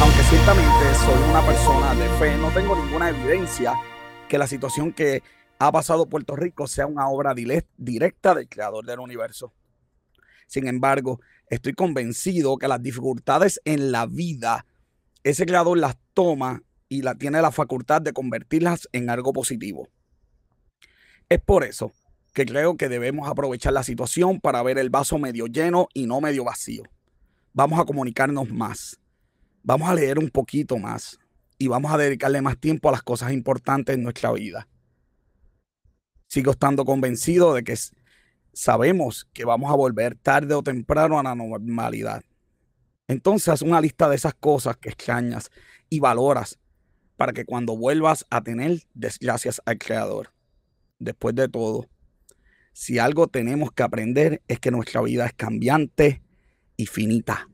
Aunque ciertamente soy una persona de fe, no tengo ninguna evidencia que la situación que ha pasado Puerto Rico sea una obra directa del creador del universo. Sin embargo, estoy convencido que las dificultades en la vida, ese creador las toma y la, tiene la facultad de convertirlas en algo positivo. Es por eso que creo que debemos aprovechar la situación para ver el vaso medio lleno y no medio vacío. Vamos a comunicarnos más, vamos a leer un poquito más y vamos a dedicarle más tiempo a las cosas importantes en nuestra vida. Sigo estando convencido de que sabemos que vamos a volver tarde o temprano a la normalidad. Entonces haz una lista de esas cosas que extrañas y valoras para que cuando vuelvas a tener desgracias al Creador. Después de todo, si algo tenemos que aprender es que nuestra vida es cambiante y finita.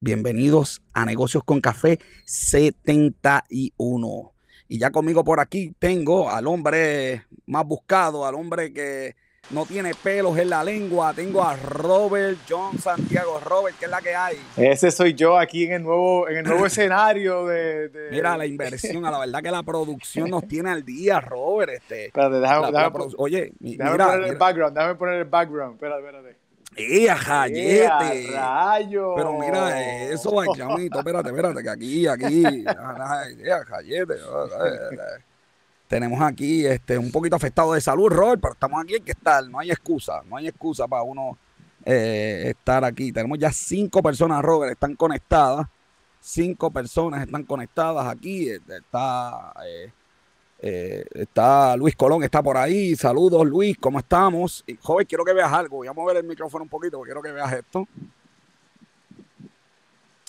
Bienvenidos a Negocios con Café 71. Y ya conmigo por aquí tengo al hombre más buscado, al hombre que no tiene pelos en la lengua. Tengo a Robert John Santiago. Robert, ¿qué es la que hay? Ese soy yo aquí en el nuevo, en el nuevo escenario de, Mira, la inversión, a la verdad que la producción nos tiene al día, Robert. Este, espérate, déjame, oye, déjame poner el background, déjame poner el background. Espérate, espérate. ¡Eh, jayete! rayo! Pero mira eso, Bayamito, espérate, espérate, que aquí, aquí, ¡eh! Tenemos aquí este, un poquito afectado de salud, Robert, pero estamos aquí, hay que estar, no hay excusa, no hay excusa para uno eh, estar aquí. Tenemos ya cinco personas, Robert, están conectadas. Cinco personas están conectadas aquí. Este, está, eh, eh, está Luis Colón, está por ahí. Saludos, Luis, ¿cómo estamos? joven, quiero que veas algo. Voy a mover el micrófono un poquito porque quiero que veas esto.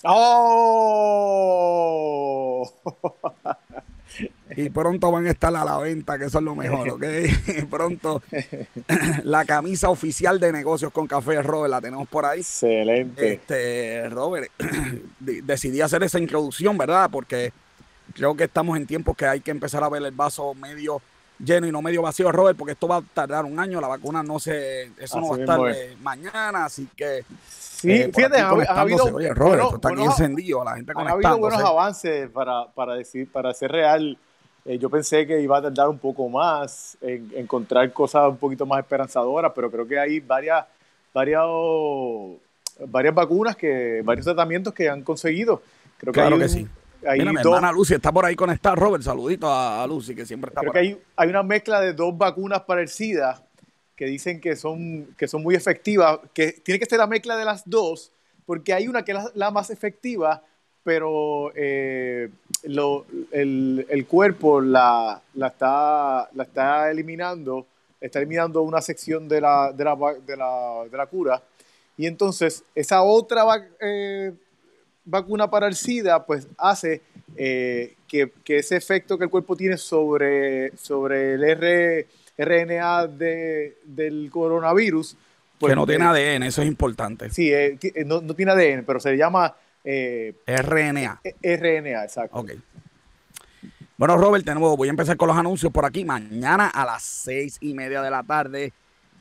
¡Oh! y pronto van a estar a la venta, que eso es lo mejor, ¿ok? pronto la camisa oficial de negocios con café, Robert, la tenemos por ahí. Excelente. Este, Robert, decidí hacer esa introducción, ¿verdad? Porque creo que estamos en tiempos que hay que empezar a ver el vaso medio lleno y no medio vacío, Robert, porque esto va a tardar un año, la vacuna no se, eso no va a estar mañana, así que... Sí, eh, fíjate, ha, habido, Oye, Robert, está aquí encendido, la gente Ha habido buenos avances para, para, decir, para ser real. Eh, yo pensé que iba a tardar un poco más en encontrar cosas un poquito más esperanzadoras, pero creo que hay varias, varias, varias vacunas, que, varios tratamientos que han conseguido. Creo claro que sí Mira, mi hermana Lucy está por ahí conectada. Robert, saludito a, Lucy, que siempre está Creo que Hay, hay, una mezcla de dos vacunas para el SIDA que dicen que son, que son muy efectivas, que tiene que ser la mezcla de las dos, porque hay una que es la, más efectiva, pero eh, el, cuerpo la, la, está, la está eliminando, está eliminando una sección de la, de la, de la, de la cura. Y entonces, esa otra eh, vacuna para el SIDA, pues hace eh, que, ese efecto que el cuerpo tiene sobre, sobre el RNA del coronavirus. Pues, que no tiene eh, ADN, eso es importante. Sí, eh, no, tiene ADN, pero se llama RNA. RNA, exacto. Ok. Bueno, Robert, de nuevo voy a empezar con los anuncios por aquí. Mañana a las seis y media de la tarde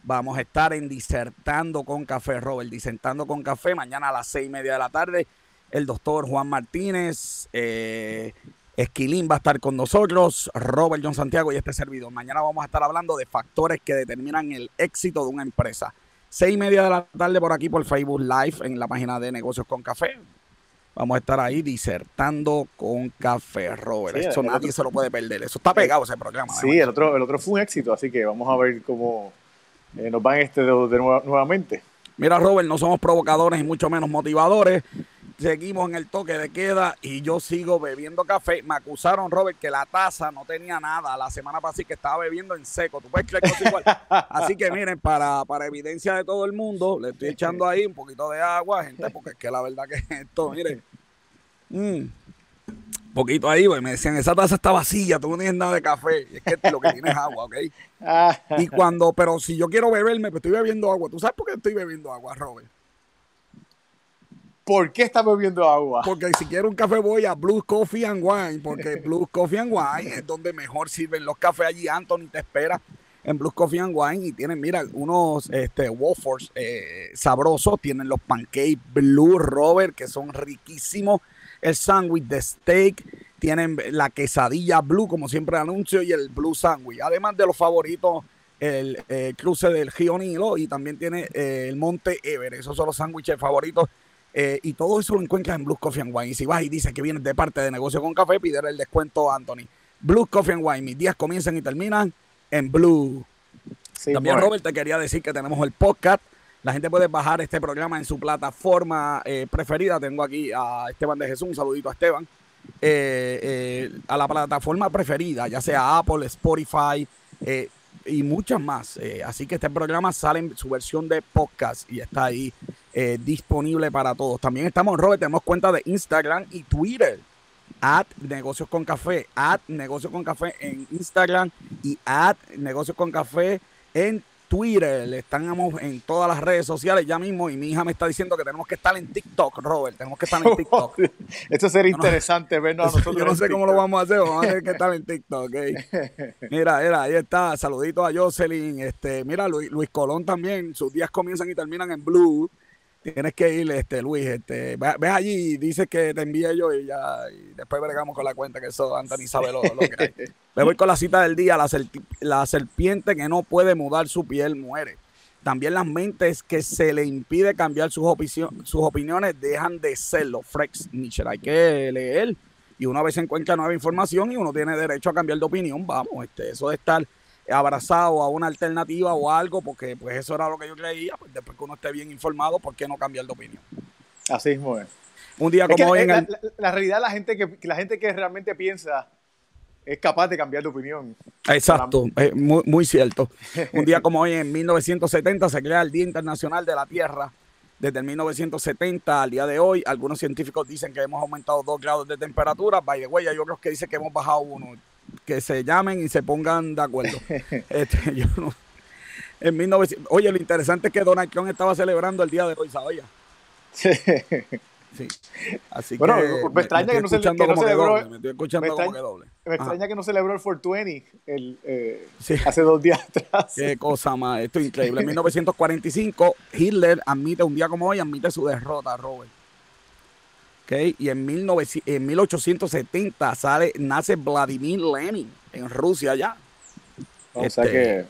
vamos a estar en Disertando con Café, Robert. Disertando con Café, mañana a las seis y media de la tarde el doctor Juan Martínez, eh, Esquilín va a estar con nosotros, Robert John Santiago y este servidor. Mañana vamos a estar hablando de factores que determinan el éxito de una empresa. Seis y media de la tarde por aquí por Facebook Live en la página de Negocios con Café. Vamos a estar ahí disertando con café, Robert. Eso nadie se lo puede perder. Eso está pegado ese programa. Sí, el otro, el otro fue un éxito, así que vamos a ver cómo eh, nos van este de, nuevamente. Mira, Robert, no somos provocadores y mucho menos motivadores seguimos en el toque de queda y yo sigo bebiendo café. Me acusaron, Robert, que la taza no tenía nada la semana pasada que estaba bebiendo en seco. ¿Tú puedes creer que igual? Así que miren, para, para evidencia de todo el mundo, le estoy echando ahí un poquito de agua, gente, porque es que la verdad que esto, miren, un mm, poquito ahí, pues me decían, esa taza está vacía, tú no tienes nada de café. Y es que lo que tienes es agua, ¿ok? Y cuando, pero si yo quiero beberme, pues estoy bebiendo agua. ¿Tú sabes por qué estoy bebiendo agua, Robert? ¿Por qué estás bebiendo agua? Porque si quiero un café voy a Blue Coffee and Wine, porque Blue Coffee and Wine es donde mejor sirven los cafés allí. Anthony te espera en Blue Coffee and Wine y tienen, mira, unos este, eh, sabrosos. Tienen los pancakes Blue Robert que son riquísimos. El sándwich de steak. Tienen la quesadilla Blue, como siempre anuncio, y el Blue Sandwich. Además de los favoritos, el eh, cruce del Río Nilo y también tiene eh, el Monte Everest. Esos son los sándwiches favoritos. Y todo eso lo encuentras en Blue Coffee and Wine. Y si vas y dices que vienes de parte de negocio con café, pide el descuento a Anthony. Blue Coffee and Wine. Mis días comienzan y terminan en Blue. También, Robert, te quería decir que tenemos el podcast. La gente puede bajar este programa en su plataforma eh, preferida. Tengo aquí a Esteban de Jesús, un saludito a Esteban. Eh, eh, a la plataforma preferida, ya sea Apple, Spotify y muchas más. así que este programa sale en su versión de podcast y está ahí disponible para todos. También estamos, Robert, tenemos cuenta de Instagram y Twitter at negocios con café, at negocios con café en Instagram y at negocios con café en Twitter. Estamos en todas las redes sociales ya mismo y mi hija me está diciendo que tenemos que estar en TikTok, Robert. Tenemos que estar en TikTok. Esto sería interesante vernos a nosotros. Yo no sé cómo lo vamos a hacer, vamos a tener que estar en TikTok. Mira, mira, ahí está. Saluditos a Jocelyn. Este, mira, Luis, Luis Colón también. Sus días comienzan y terminan en Blue tienes que ir, este, Luis, este, ves allí y dices que te envíe yo y ya, y después bregamos con la cuenta, que eso Anthony sabe lo, que hay. Me voy con la cita del día, la, serpiente que no puede mudar su piel muere. También las mentes que se le impide cambiar sus, sus opiniones dejan de serlo. Frex Nietzsche, hay que leer y una vez se encuentra nueva información y uno tiene derecho a cambiar de opinión, vamos, este, eso de estar abrazado a una alternativa o algo, porque pues eso era lo que yo creía, pues después que uno esté bien informado, ¿por qué no cambiar de opinión? Así es. Un día como hoy en la, la, realidad, la gente que, la gente que realmente piensa es capaz de cambiar de opinión. Exacto, muy, muy cierto. Un día como hoy, en 1970, se crea el Día Internacional de la Tierra. Desde el 1970 al día de hoy, algunos científicos dicen que hemos aumentado dos grados de temperatura. By the way, yo creo que dice que hemos bajado uno que se llamen y se pongan de acuerdo. este, yo no, en 1900, oye, lo interesante es que Donald Trump estaba celebrando el día de hoy, ¿sabía? Sí. Sí. Así bueno, que me extraña que no, se, que no celebró. me estoy escuchando me extraña, como que doble. Me extraña que no celebró el 420 el, eh, sí. hace dos días atrás. Qué cosa más, esto es increíble. En 1945, Hitler admite, un día como hoy, admite su derrota, Robert. Y en, 1870 sale, nace Vladimir Lenin en Rusia ya. O sea este, que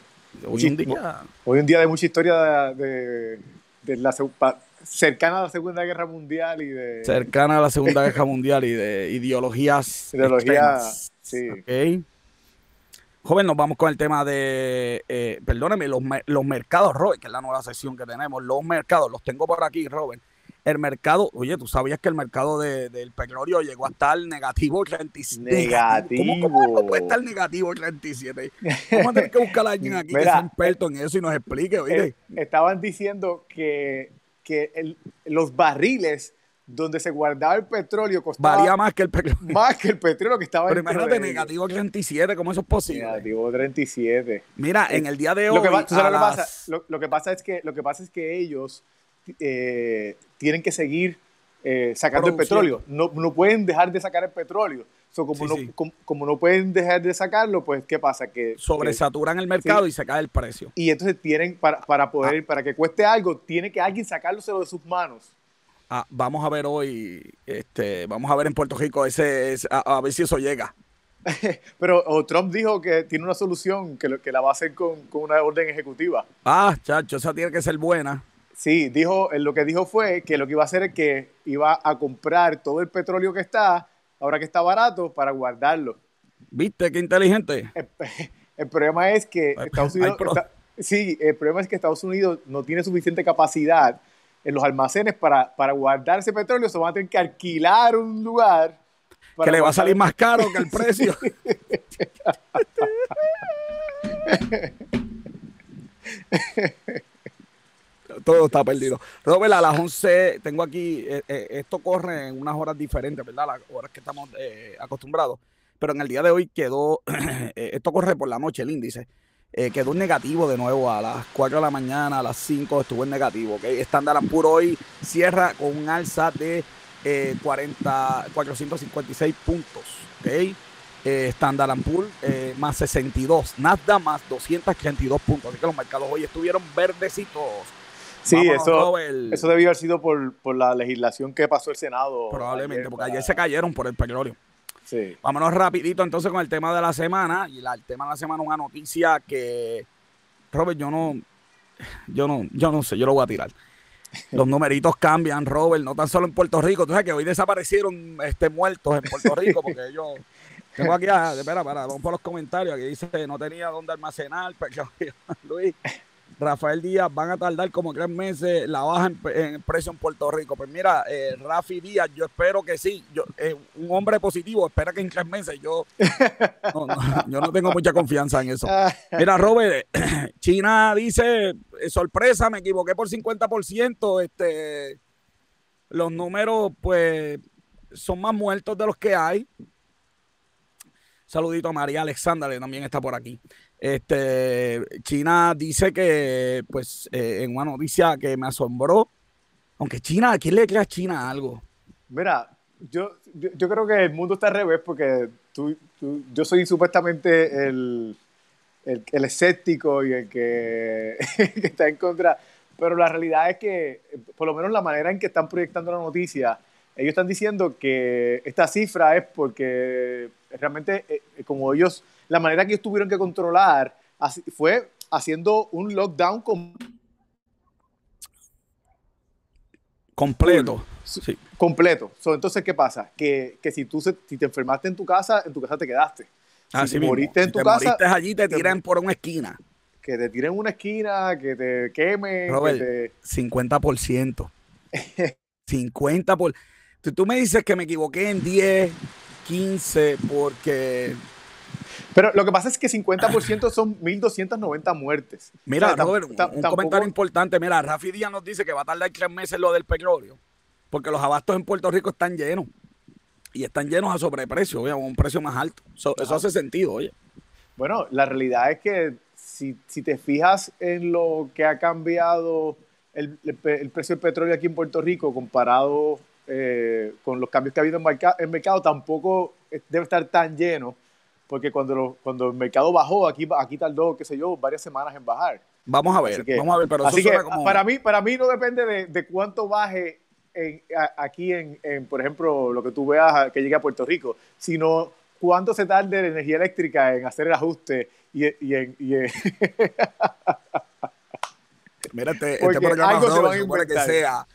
hoy un, día, hoy un día de mucha historia de, la cercana a la Segunda Guerra Mundial y de... Cercana a la Segunda Guerra Mundial y de ideologías. Ideologías, sí. Joven, nos vamos con el tema de, eh, perdóneme, los, los mercados, Robert, que es la nueva sesión que tenemos. Los mercados, los tengo por aquí, Robert el mercado, oye, tú sabías que el mercado del petróleo llegó a estar negativo 37. Negativo. ¿Cómo, puede estar negativo 37? Vamos a tener que buscar a alguien aquí que sea experto en eso y nos explique, oye. Eh, estaban diciendo que, que los barriles donde se guardaba el petróleo costaba valía más que el petróleo. Más que el petróleo que estaba Pero imagínate, negativo 37, ¿cómo eso es posible? Negativo 37. Mira, en el día de hoy. Lo que, pasa, lo que pasa es que lo que pasa es que ellos eh, tienen que seguir eh, sacando el petróleo. No, no, pueden dejar de sacar el petróleo. como, no, Como, no pueden dejar de sacarlo, pues ¿qué pasa? Que sobresaturan el mercado y se cae el precio. Y entonces tienen, para, para poder, ah. para que cueste algo, tiene que alguien sacárselo de sus manos. Ah, vamos a ver hoy, este, vamos a ver en Puerto Rico ese, a, ver si eso llega. Pero Trump dijo que tiene una solución que, que la va a hacer con, con una orden ejecutiva. Ah, chacho, esa tiene que ser buena. Sí, dijo, lo que dijo fue que lo que iba a hacer es que iba a comprar todo el petróleo que está, ahora que está barato, para guardarlo. ¿Viste qué inteligente? El, problema es que Estados Unidos, sí, el problema es que Estados Unidos no tiene suficiente capacidad en los almacenes para, para guardar ese petróleo, se van a tener que alquilar un lugar. que le va a salir más caro que el precio. Todo está perdido. Robert, a las 11, tengo aquí, eh, eh, esto corre en unas horas diferentes, ¿verdad? Las horas que estamos eh, acostumbrados. Pero en el día de hoy quedó, esto corre por la noche, el índice. quedó negativo de nuevo a las 4 de la mañana, a las 5 estuvo en negativo. ¿okay? Standard Puro hoy cierra con un alza de 40, 456 puntos. ¿okay? eh, Standard Poor's eh, más 62, Nasdaq más 282 puntos. Así que los mercados hoy estuvieron verdecitos. Sí, eso, eso debió haber sido por, la legislación que pasó el Senado. Probablemente, porque ayer se cayeron por el petróleo. Sí. Vámonos rapidito entonces con el tema de la semana. Y el tema de la semana, una noticia que, Robert, yo no, yo no, yo no sé, yo lo voy a tirar. Los numeritos cambian, Robert, no tan solo en Puerto Rico. Tú sabes que hoy desaparecieron este, muertos en Puerto Rico porque ellos tengo aquí, a, espera, para, vamos por los comentarios. Aquí dice no tenía dónde almacenar. Pero, Luis, Rafael Díaz, van a tardar como tres meses la baja en, precio en Puerto Rico. Pues mira, eh, Rafi Díaz, yo espero que sí. Yo, eh, un hombre positivo, espera que en tres meses. Yo no, yo no tengo mucha confianza en eso. Mira, Robert, China dice, eh, sorpresa, me equivoqué por 50%. Este, los números, pues, son más muertos de los que hay. Saludito a María Alexandra, que también está por aquí. Este, China dice que, pues, eh, en una noticia que me asombró, aunque China, ¿quién le cree a China algo? Mira, yo, yo, creo que el mundo está al revés porque tú, yo soy supuestamente el, el, escéptico y el que, está en contra, pero la realidad es que, por lo menos la manera en que están proyectando la noticia, ellos están diciendo que esta cifra es porque realmente, eh, como ellos, la manera que ellos tuvieron que controlar fue haciendo un lockdown completo. Completo. entonces, ¿qué pasa? Que, si tú si te enfermaste en tu casa, en tu casa te quedaste. si moriste en tu casa. Moriste allí, te tiran por una esquina. Que te tiren una esquina, que te quemen. Robert, que 50%. 50%. Por... Tú me dices que me equivoqué en 10, 15, porque... Pero lo que pasa es que 50% son 1.290 muertes. Mira, Robert, un, comentario importante. Mira, Rafi Díaz nos dice que va a tardar tres meses lo del petróleo, porque los abastos en Puerto Rico están llenos. Y están llenos a sobreprecio, a un precio más alto. eso hace sentido, oye. Bueno, la realidad es que si, si te fijas en lo que ha cambiado el, el, precio del petróleo aquí en Puerto Rico comparado eh, con los cambios que ha habido en, el mercado, tampoco debe estar tan lleno, porque cuando, cuando el mercado bajó, aquí, aquí tardó, qué sé yo, varias semanas en bajar. Vamos a ver, vamos a ver, pero así que para, mí, para mí no depende de, de cuánto baje aquí en, por ejemplo, lo que tú veas que llegue a Puerto Rico, sino cuánto se tarde la energía eléctrica en hacer el ajuste y, y en... Y Mírate, este programa no, que sea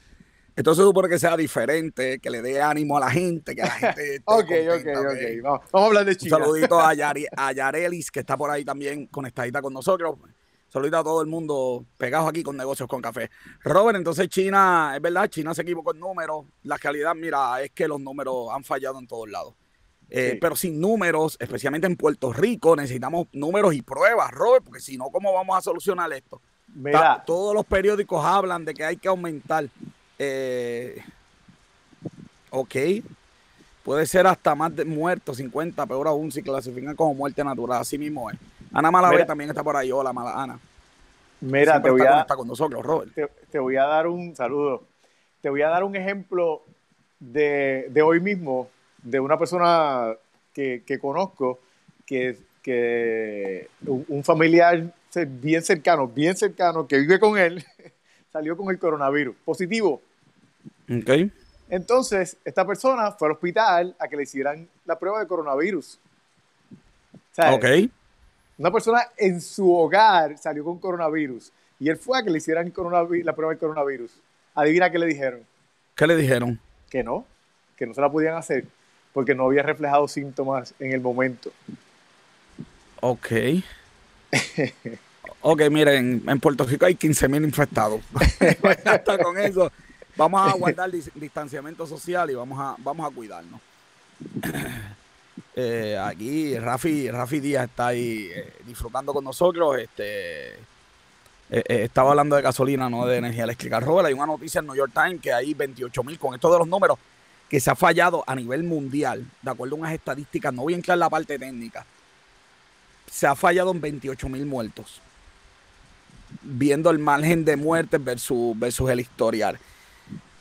entonces supone que sea diferente, que le dé ánimo a la gente, que la gente. ok, ok, ok. Vamos, a hablar de China. Un saludito a, a Yarelis, que está por ahí también conectadita con nosotros. Saludito a todo el mundo pegado aquí con negocios con café. Robert, entonces China, es verdad, China se equivocó en números. La realidad, mira, es que los números han fallado en todos lados. Eh, pero sin números, especialmente en Puerto Rico, necesitamos números y pruebas, Robert, porque si no, ¿cómo vamos a solucionar esto? Mira. todos los periódicos hablan de que hay que aumentar eh, ok. Puede ser hasta más de muertos, 50, peor aún si clasifican como muerte natural. Así mismo es. Ana Malavé también está por ahí. Hola, Mala Ana. Mira, te voy, a, con nosotros, Robert. Te, voy a dar un saludo. Te voy a dar un ejemplo de, hoy mismo de una persona que, conozco que, que un familiar bien cercano, bien cercano, que vive con él, salió con el coronavirus, positivo. Ok. Entonces, esta persona fue al hospital a que le hicieran la prueba de coronavirus. ok. Una persona en su hogar salió con coronavirus y él fue a que le hicieran la prueba de coronavirus. Adivina qué le dijeron. ¿Qué le dijeron? Que no, que no se la podían hacer porque no había reflejado síntomas en el momento. Ok. Ok, miren, en Puerto Rico hay 15.000 infectados. Hasta con eso, vamos a guardar distanciamiento social y vamos a, vamos a cuidarnos. Eh, aquí Rafi, Rafi Díaz está ahí eh, disfrutando con nosotros. Este, eh, estaba hablando de gasolina, no de energía eléctrica. Robert, hay una noticia en New York Times que hay 28.000 con esto de los números que se ha fallado a nivel mundial, de acuerdo a unas estadísticas, no voy a entrar en la parte técnica, se ha fallado en 28.000 muertos viendo el margen de muerte versus, versus el historial.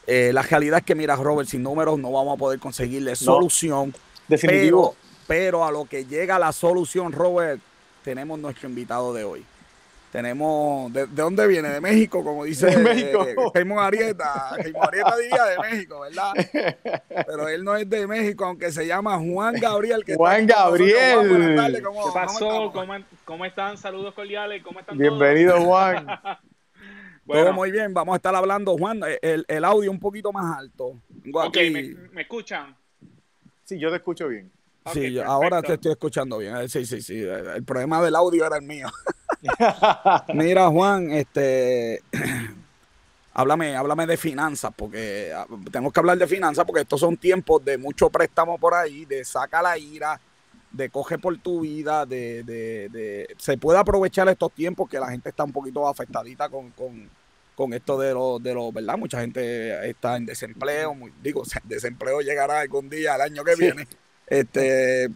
Eh, la realidad es que, mira, Robert, sin números no vamos a poder conseguirle solución. Definitivo. Pero a lo que llega la solución, Robert, tenemos nuestro invitado de hoy. Tenemos, ¿de, dónde viene? De México, como dice de México. Eh, Arieta. Arieta diría de México, ¿verdad? Pero él no es de México, aunque se llama Juan Gabriel. Juan Gabriel. ¿Cómo, ¿Qué pasó? ¿Cómo, están? Saludos cordiales. ¿Cómo están Bienvenido, Juan. Todo muy bien. Vamos a estar hablando, Juan, el, el audio un poquito más alto. Ok, ¿me, escuchan? Sí, yo te escucho bien. sí, ahora te estoy escuchando bien. Sí, sí, sí. El problema del audio era el mío. Mira, Juan, este, háblame, háblame de finanzas, porque ah, tenemos que hablar de finanzas, porque estos son tiempos de mucho préstamo por ahí, de saca la ira, de coge por tu vida, de, de, de se puede aprovechar estos tiempos que la gente está un poquito afectadita con, con, con esto de los, de los, ¿verdad? Mucha gente está en desempleo, digo, desempleo llegará algún día el año que viene. Este,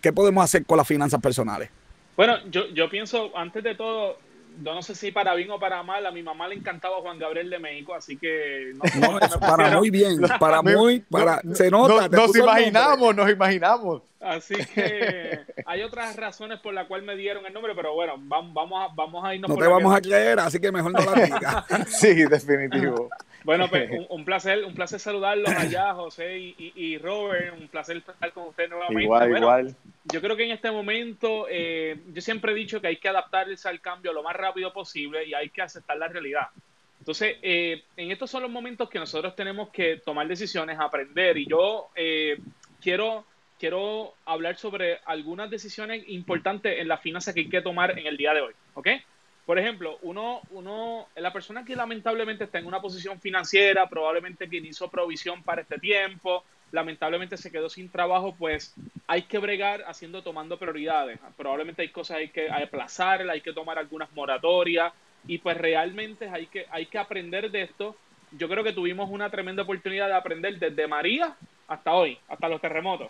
¿Qué podemos hacer con las finanzas personales? Bueno, yo, yo pienso, antes de todo, yo no sé si para bien o para mal, a mi mamá le encantaba Juan Gabriel de México, así que no, para muy bien, para muy, para, se nota. nos imaginamos, nos imaginamos. Así que hay otras razones por las cuales me dieron el nombre, pero bueno, vamos, vamos, a, vamos a irnos. No te vamos a creer, así que mejor no la digas. sí, definitivo. Bueno, pues un, placer, un placer saludarlos allá, José y, y, Robert, un placer estar con ustedes nuevamente. Igual, igual. Yo creo que en este momento, eh, yo siempre he dicho que hay que adaptarse al cambio lo más rápido posible y hay que aceptar la realidad. Entonces, eh, en estos son los momentos que nosotros tenemos que tomar decisiones, aprender. Y yo eh, quiero, quiero hablar sobre algunas decisiones importantes en la finanza que hay que tomar en el día de hoy. ¿Ok? Por ejemplo, uno, uno, la persona que lamentablemente está en una posición financiera, probablemente que hizo provisión para este tiempo, lamentablemente se quedó sin trabajo, pues hay que bregar haciendo, tomando prioridades. Probablemente hay cosas hay que aplazar, hay que tomar algunas moratorias y pues realmente hay que, hay que aprender de esto. Yo creo que tuvimos una tremenda oportunidad de aprender desde María hasta hoy, hasta los terremotos,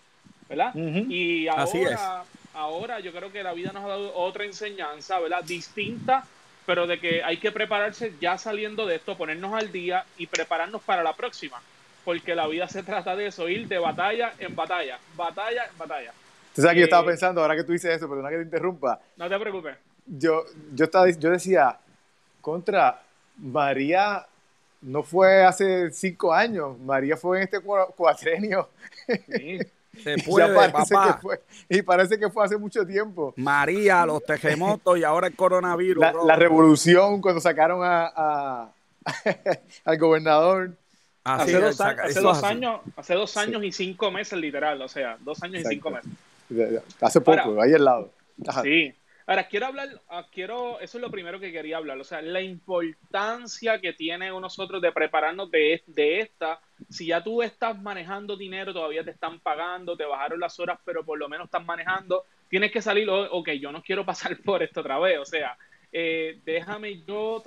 ¿verdad? Y ahora, ahora yo creo que la vida nos ha dado otra enseñanza, ¿verdad? Distinta, pero de que hay que prepararse ya saliendo de esto, ponernos al día y prepararnos para la próxima porque la vida se trata de eso, ir de batalla en batalla, batalla en batalla. Tú sabes que yo estaba eh, pensando, ahora que tú dices eso, perdona que te interrumpa. No te preocupes. Yo, yo, estaba, yo decía, contra, María no fue hace cinco años, María fue en este cuatrenio. Sí. Se puede, papá. y parece que fue hace mucho tiempo. María, los terremotos y ahora el coronavirus. La, revolución cuando sacaron a al gobernador hace, dos, años, hace dos años y cinco meses, literal, o sea, dos años y cinco meses. Hace poco, ahí al lado. Sí. Ahora, quiero hablar, ah, quiero, eso es lo primero que quería hablar, o sea, la importancia que tiene nosotros de prepararnos de, de esta. Si ya tú estás manejando dinero, todavía te están pagando, te bajaron las horas, pero por lo menos estás manejando, tienes que salir, ok, yo no quiero pasar por esto otra vez, o sea, eh, déjame yo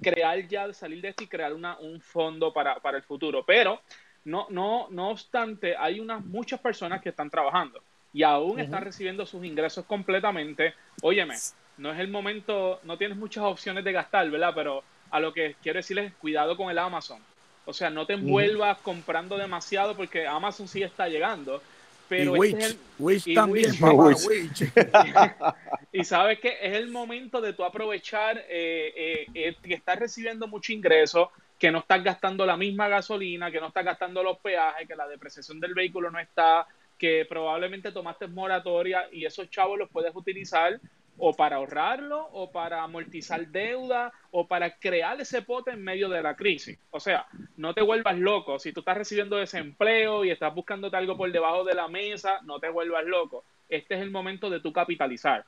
crear ya, salir de esto y crear una, un fondo para, el futuro. Pero, no, no, no obstante, hay unas muchas personas que están trabajando y aún están recibiendo sus ingresos completamente. Óyeme, no es el momento, no tienes muchas opciones de gastar, ¿verdad? Pero a lo que quiero decirles, cuidado con el Amazon. O sea, no te envuelvas comprando demasiado porque Amazon sí está llegando pero y este Wish, también, y sabes que es el momento de tú aprovechar eh, eh, eh, que estás recibiendo mucho ingreso, que no estás gastando la misma gasolina, que no estás gastando los peajes, que la depreciación del vehículo no está, que probablemente tomaste moratoria y esos chavos los puedes utilizar o para ahorrarlo, o para amortizar deuda, o para crear ese pote en medio de la crisis. O sea, no te vuelvas loco. Si tú estás recibiendo desempleo y estás buscándote algo por debajo de la mesa, no te vuelvas loco. Este es el momento de tu capitalizar.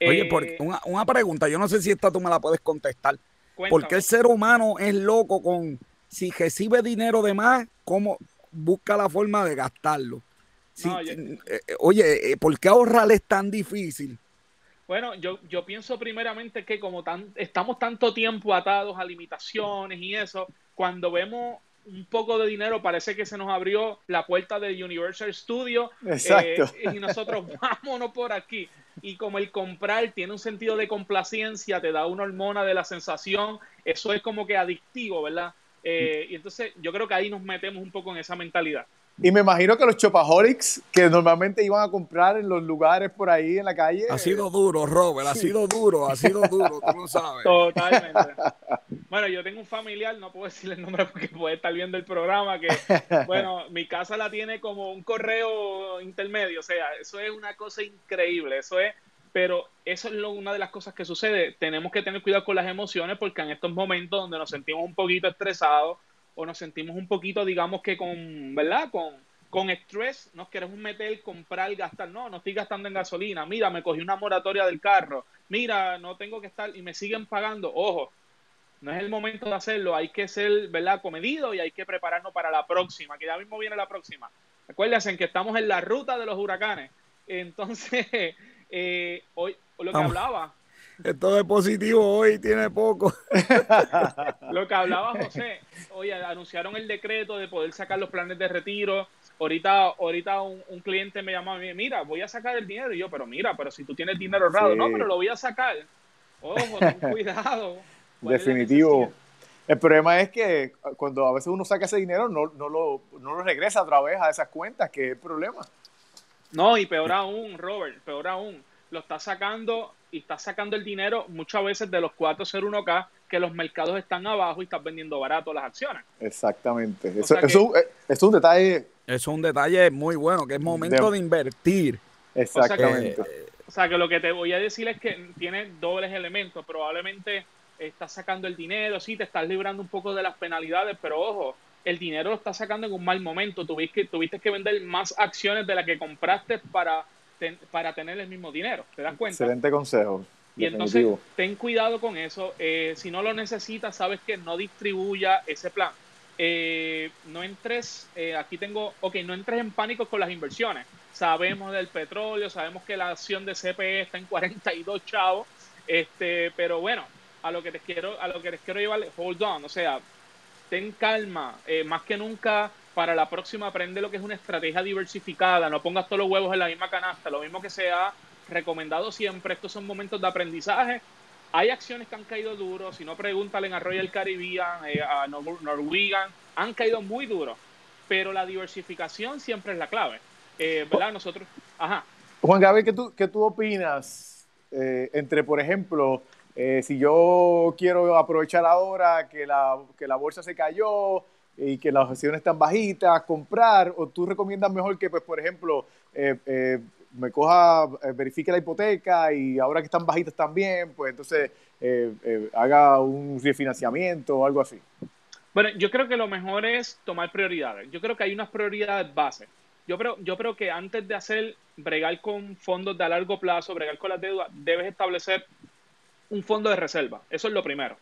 Oye, eh, una, pregunta, yo no sé si esta tú me la puedes contestar. ¿Por qué el ser humano es loco con, si recibe dinero de más, cómo busca la forma de gastarlo? Eh, eh, oye, ¿por qué ahorrar es tan difícil? Bueno, yo, yo pienso primeramente que como tan, estamos tanto tiempo atados a limitaciones y eso, cuando vemos un poco de dinero parece que se nos abrió la puerta de Universal Studio Exacto. Eh, y nosotros vámonos por aquí. Y como el comprar tiene un sentido de complacencia, te da una hormona de la sensación, eso es como que adictivo, ¿verdad? Eh, y entonces yo creo que ahí nos metemos un poco en esa mentalidad. Y me imagino que los chopaholics que normalmente iban a comprar en los lugares por ahí en la calle. Ha sido duro, Robert, ha sido duro, ha sido duro, tú lo sabes. Totalmente. Bueno, yo tengo un familiar, no puedo decirle el nombre porque puede estar viendo el programa, que, bueno, mi casa la tiene como un correo intermedio, o sea, eso es una cosa increíble, eso es, pero eso es lo, una de las cosas que sucede. Tenemos que tener cuidado con las emociones porque en estos momentos donde nos sentimos un poquito estresados, o nos sentimos un poquito, digamos que con, ¿verdad? Con, con estrés, nos queremos meter, comprar, gastar. No, no estoy gastando en gasolina. Mira, me cogí una moratoria del carro. Mira, no tengo que estar y me siguen pagando. Ojo, no es el momento de hacerlo. Hay que ser, ¿verdad? Comedido y hay que prepararnos para la próxima, que ya mismo viene la próxima. Acuérdense que estamos en la ruta de los huracanes. Entonces, eh, hoy lo que hablaba, esto de positivo hoy tiene poco. Lo que hablaba José, oye, anunciaron el decreto de poder sacar los planes de retiro. Ahorita, ahorita un, cliente me llamaba y mira, voy a sacar el dinero. Y yo, pero mira, pero si tú tienes dinero ahorrado, no, pero lo voy a sacar. Ojo, ten cuidado. Definitivo. El problema es que cuando a veces uno saca ese dinero, no, no, lo, no lo regresa otra vez a esas cuentas, que es el problema. No, y peor aún, Robert, peor aún, lo está sacando y estás sacando el dinero muchas veces de los 401k que los mercados están abajo y estás vendiendo barato las acciones. Exactamente. Eso, es un detalle. Es un detalle muy bueno, que es momento de, invertir. Exactamente. O sea, que, lo que te voy a decir es que tiene dobles elementos. Probablemente estás sacando el dinero, sí, te estás librando un poco de las penalidades, pero ojo, el dinero lo estás sacando en un mal momento. Tuviste que, tuviste que vender más acciones de las que compraste para para tener el mismo dinero. ¿Te das cuenta? Excelente consejo. Y entonces, ten cuidado con eso. Eh, si no lo necesitas, sabes que no distribuya ese plan. Eh, no entres, eh, aquí tengo, ok, no entres en pánico con las inversiones. Sabemos del petróleo, sabemos que la acción de CPE está en 42 chavos, este, pero bueno, a lo que te quiero, a lo que les quiero llevar, hold on, o sea, ten calma, más que nunca para la próxima aprende lo que es una estrategia diversificada, no pongas todos los huevos en la misma canasta, lo mismo que se ha recomendado siempre, estos son momentos de aprendizaje. Hay acciones que han caído duro, si no pregúntale a Royal Caribbean, eh, a Norwegian, han caído muy duro, pero la diversificación siempre es la clave. Eh, ¿Verdad? Nosotros, ajá. Juan Gabriel, ¿qué tú, qué tú opinas eh, entre, por ejemplo, si yo quiero aprovechar ahora que la, que la bolsa se cayó, y que las acciones están bajitas, comprar, o tú recomiendas mejor que, pues, por ejemplo, eh, eh, me coja, eh, verifique la hipoteca y ahora que están bajitas también, pues entonces haga un refinanciamiento o algo así. Bueno, yo creo que lo mejor es tomar prioridades. Yo creo que hay unas prioridades base. Yo creo, yo creo que antes de hacer bregar con fondos de largo plazo, bregar con las deudas, debes establecer un fondo de reserva. Eso es lo primero.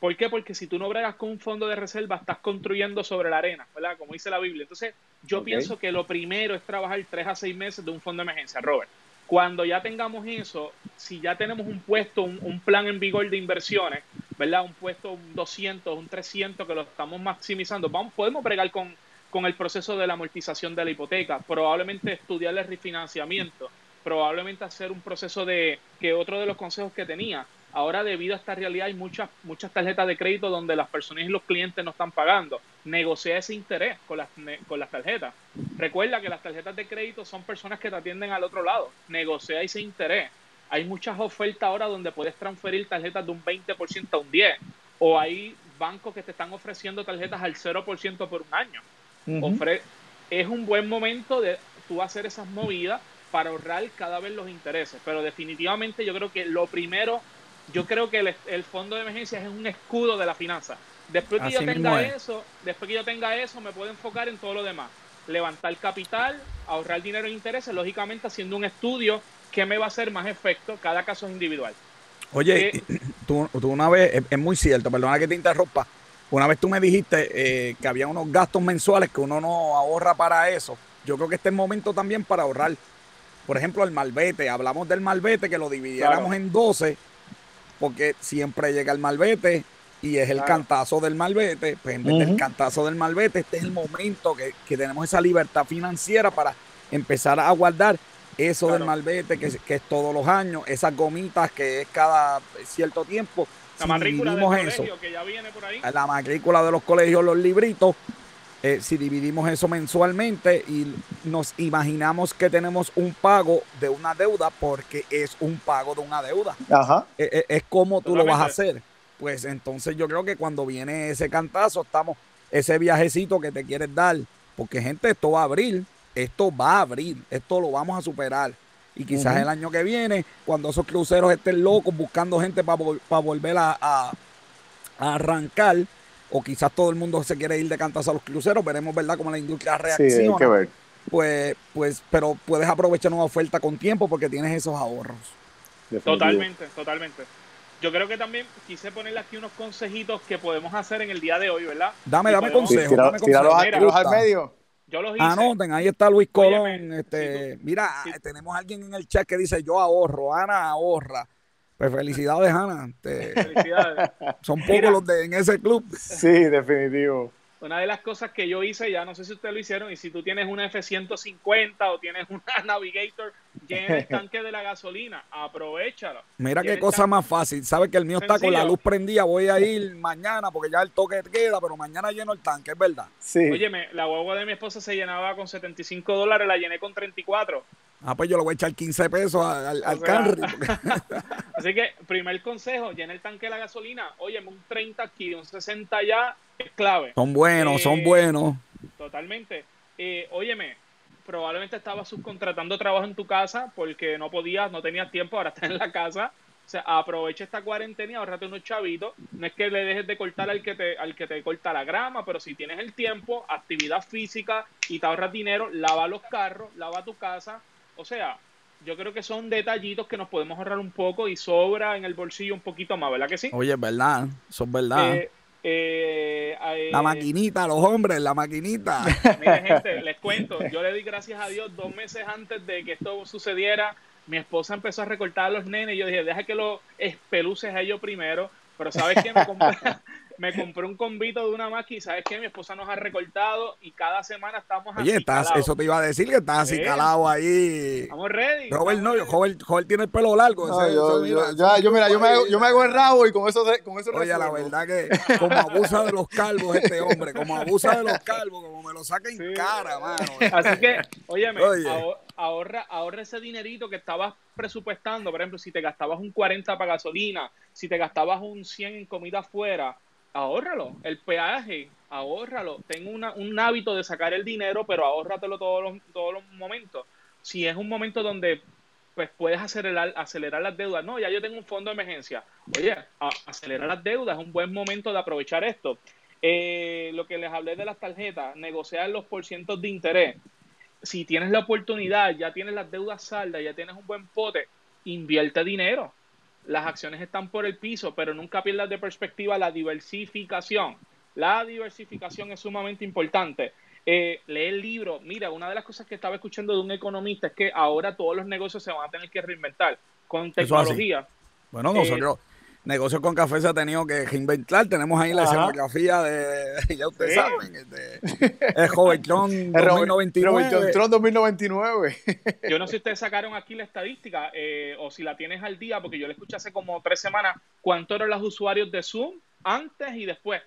¿Por qué? Porque si tú no bregas con un fondo de reserva, estás construyendo sobre la arena, ¿verdad? Como dice la Biblia. Entonces, yo pienso que lo primero es trabajar tres a seis meses de un fondo de emergencia, Robert. Cuando ya tengamos eso, si ya tenemos un puesto, un, plan en vigor de inversiones, ¿verdad? Un puesto, un 200, un 300 que lo estamos maximizando, vamos, podemos bregar con, con el proceso de la amortización de la hipoteca, probablemente estudiar el refinanciamiento, probablemente hacer un proceso de, que otro de los consejos que tenía, Ahora, debido a esta realidad, hay muchas, muchas tarjetas de crédito donde las personas y los clientes no están pagando. Negocia ese interés con las, con las tarjetas. Recuerda que las tarjetas de crédito son personas que te atienden al otro lado. Negocia ese interés. Hay muchas ofertas ahora donde puedes transferir tarjetas de un 20% a un 10%. O hay bancos que te están ofreciendo tarjetas al 0% por un año. es un buen momento de tú hacer esas movidas para ahorrar cada vez los intereses. Pero definitivamente yo creo que lo primero yo creo que el, fondo de emergencia es un escudo de la finanza. Después que yo tenga eso, después que yo tenga eso, me puedo enfocar en todo lo demás. Levantar capital, ahorrar dinero en intereses, lógicamente haciendo un estudio que me va a hacer más efecto, cada caso es individual. Oye, eh, tú, una vez, es, muy cierto, perdona que te interrumpa, una vez tú me dijiste eh, que había unos gastos mensuales que uno no ahorra para eso. Yo creo que este es el momento también para ahorrar. Por ejemplo, el malvete, hablamos del malvete que lo dividiéramos en 12 porque siempre llega el malvete y es el cantazo del malvete, pues en vez del cantazo del malvete, este es el momento que, tenemos esa libertad financiera para empezar a guardar eso del malvete, que, que, es todos los años, esas gomitas que es cada cierto tiempo. La matrícula del colegio, que ya viene por ahí. La matrícula de los colegios, los libritos. Eh, si dividimos eso mensualmente y nos imaginamos que tenemos un pago de una deuda porque es un pago de una deuda. Ajá. Eh, eh, es como tú lo vas a hacer. Pues entonces yo creo que cuando viene ese cantazo, estamos, ese viajecito que te quieres dar, porque gente, esto va a abrir, esto va a abrir, esto lo vamos a superar. Y quizás el año que viene, cuando esos cruceros estén locos buscando gente para volver a, a- a arrancar, o quizás todo el mundo se quiere ir de cantazo a los cruceros, veremos, ¿verdad?, cómo la industria Sí, reacciona. hay que ver. Pues, pues, pero puedes aprovechar una oferta con tiempo porque tienes esos ahorros. definitivo. Totalmente, totalmente. Yo creo que también quise ponerle aquí unos consejitos que que hacer en el día de hoy, ¿verdad? Dame, Y dame podemos- Sí, consejo. tira- dame Mira, tíralos al medio. Yo los hice. Anoten, ahí está Luis Colón. Óyeme, este, si mira, si- tenemos alguien en el chat que dice yo ahorro, Ana ahorra. Pues felicidades, Ana. Este, Felicidades. son pocos Mira. los de en ese club. Sí, definitivo. Una de las cosas que yo hice, ya no sé si ustedes lo hicieron, y si tú tienes una F-150 o tienes una Navigator, llena el tanque de la gasolina, aprovechalo. Mira Llena qué cosa tanque. más fácil. Sabes que el mío está con la luz prendida. Voy a ir mañana porque ya el toque queda, pero mañana lleno el tanque, es verdad. Sí. Óyeme, la guagua de mi esposa se llenaba con 75 dólares, la llené con 34. Ah, pues yo le voy a echar 15 pesos al, al O sea, Camry, porque- Así que, primer consejo, llena el tanque de la gasolina. Óyeme, un 30 aquí, un 60 ya, es clave. Son buenos, son Eh, buenos. Totalmente. Eh, óyeme, probablemente estabas subcontratando trabajo en tu casa porque no podías, no tenías tiempo, ahora estás en la casa. O sea, aprovecha esta cuarentena y ahorrate unos chavitos. No es que le dejes de cortar al que te, al que te corta la grama, pero si tienes el tiempo, actividad física y te ahorras dinero, lava los carros, lava tu casa. O sea, yo creo que son detallitos que nos podemos ahorrar un poco y sobra en el bolsillo un poquito más, ¿verdad que sí? Oye, es verdad, son verdad. Eh, eh, eh, la maquinita, los hombres, la maquinita. Mire, gente, les cuento, yo le di gracias a Dios dos meses antes de que esto sucediera. Mi esposa empezó a recortar a los nenes y yo dije, deja que los espeluces a ellos primero. Pero ¿sabes qué? Me compré, me compré un convito de una máquina y ¿sabes qué? Mi esposa nos ha recortado y cada semana estamos Oye, así estás, eso te iba a decir que estás así Sí. calado ahí. Estamos ready. Robert no. Robert, Robert tiene el pelo largo. No, ese- yo, eso, mira, yo- ya, es yo, mira, yo me, hago, yo me hago el rabo y con eso, con eso Oye, la verdad que como abusa de los calvos este hombre, como abusa de los calvos, como me lo saca en Sí. cara, mano. Así que, óyeme, Oye. aho- ahorra, ahorra ese dinerito que estabas presupuestando. Por ejemplo, si te gastabas un 40 para gasolina, si te gastabas un 100 en comida afuera, ahórralo. El peaje, ahórralo. Ten una, un hábito de sacar el dinero, pero ahórratelo todos los, todos los momentos. Si es un momento donde pues puedes acelerar, acelerar las deudas. No, ya yo tengo un fondo de emergencia. Oye, acelerar las deudas es un buen momento de aprovechar esto. Eh, lo que les hablé de las tarjetas, negociar los porcientos de interés. Si tienes la oportunidad, ya tienes las deudas saldas, ya tienes un buen pote, invierte dinero. Las acciones están por el piso, pero nunca pierdas de perspectiva la diversificación. La diversificación es sumamente importante. Eh, lee el libro. Mira, una de las cosas que estaba escuchando de un economista es que ahora todos los negocios se van a tener que reinventar con tecnología. Bueno, Eh, nosotros, Negocios con Café se ha tenido que reinventar. Tenemos ahí la Ajá. escenografía de, ya ustedes Sí. saben, este, es Jovetron El Robert- 2099. Robert Tron 2099. Yo no sé si ustedes sacaron aquí la estadística eh, o si la tienes al día, porque yo la escuché hace como tres semanas, cuántos eran los usuarios de Zoom antes y después.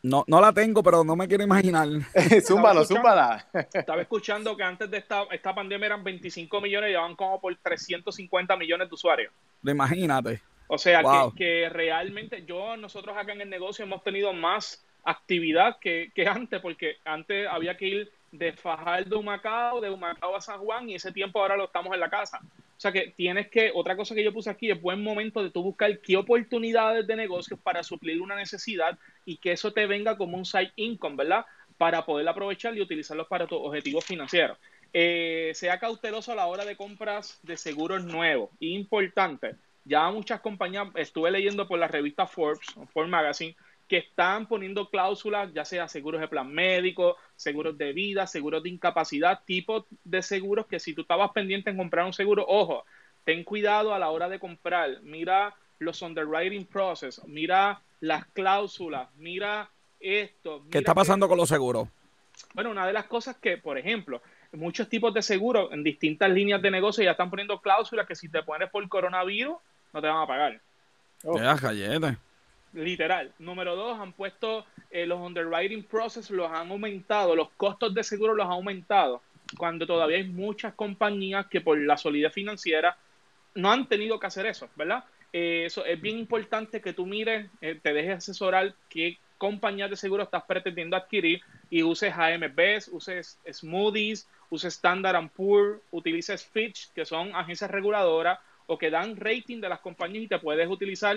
No, no la tengo, pero no me quiero imaginar. zúmbalo, zúmbala. Estaba escuchando que antes de esta, esta pandemia eran 25 millones y van como por 350 millones de usuarios. Imagínate. O sea Wow. que, que realmente yo, nosotros acá en el negocio hemos tenido más actividad que, que antes, porque antes había que ir de Fajardo a Humacao, de Humacao a San Juan, y ese tiempo ahora lo estamos en la casa. O sea que tienes que, otra cosa que yo puse aquí, es buen momento de tú buscar qué oportunidades de negocios para suplir una necesidad y que eso te venga como un side income, ¿verdad? Para poder aprovechar y utilizarlos para tus objetivos financieros. Eh, sea cauteloso a la hora de compras de seguros nuevos. Importante. Ya muchas compañías, estuve leyendo por la revista Forbes, Forbes Magazine, que están poniendo cláusulas, ya sea seguros de plan médico, seguros de vida, seguros de incapacidad, tipos de seguros que si tú estabas pendiente en comprar un seguro, ojo, ten cuidado a la hora de comprar, mira los underwriting process, mira las cláusulas, mira esto. ¿Qué está pasando con los seguros? Bueno, una de las cosas que, por ejemplo, muchos tipos de seguros en distintas líneas de negocio ya están poniendo cláusulas que si te pones por coronavirus no te van a pagar. Oh. Gallete. literal. Número dos, han puesto eh, los underwriting process, los han aumentado, los costos de seguro los han aumentado, cuando todavía hay muchas compañías que por la solidez financiera no han tenido que hacer eso, ¿verdad? Eh, eso es bien importante que tú mires, eh, te dejes asesorar qué compañías de seguro estás pretendiendo adquirir y uses AMBs, uses Smoothies, uses Standard Poor, utilices Fitch, que son agencias reguladoras o que dan rating de las compañías y te puedes utilizar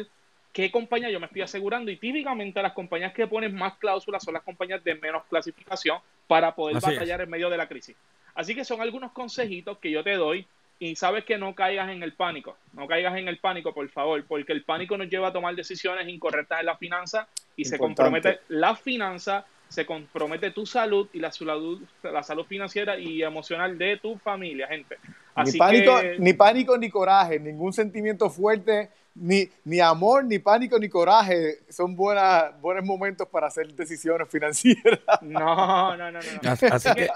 qué compañía yo me estoy asegurando y típicamente las compañías que ponen más cláusulas son las compañías de menos clasificación para poder batallar en medio de la crisis. Así que son algunos consejitos que yo te doy y sabes que no caigas en el pánico, no caigas en el pánico, por favor, porque el pánico nos lleva a tomar decisiones incorrectas en la finanza y se compromete la finanza, se compromete tu salud y la salud, la salud financiera y emocional de tu familia, gente. ni, pánico, ni pánico ni coraje, ningún sentimiento fuerte, ni, ni amor, ni pánico, ni coraje son buenas, buenos momentos para hacer decisiones financieras. No, no, no, no. Así que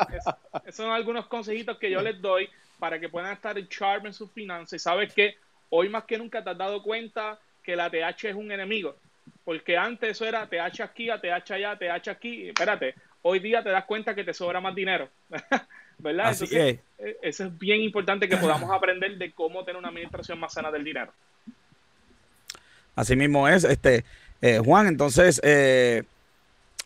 esos son algunos consejitos que yo les doy para que puedan estar en charme en sus finanzas. Y sabes que hoy más que nunca te has dado cuenta que la TH es un enemigo. Porque antes eso era TH aquí, a TH allá, TH aquí. Espérate, hoy día te das cuenta que te sobra más dinero. ¿Verdad? Así Entonces, eh, eso es bien importante que podamos aprender de cómo tener una administración más sana del dinero. Así mismo es, este eh, Juan, entonces eh,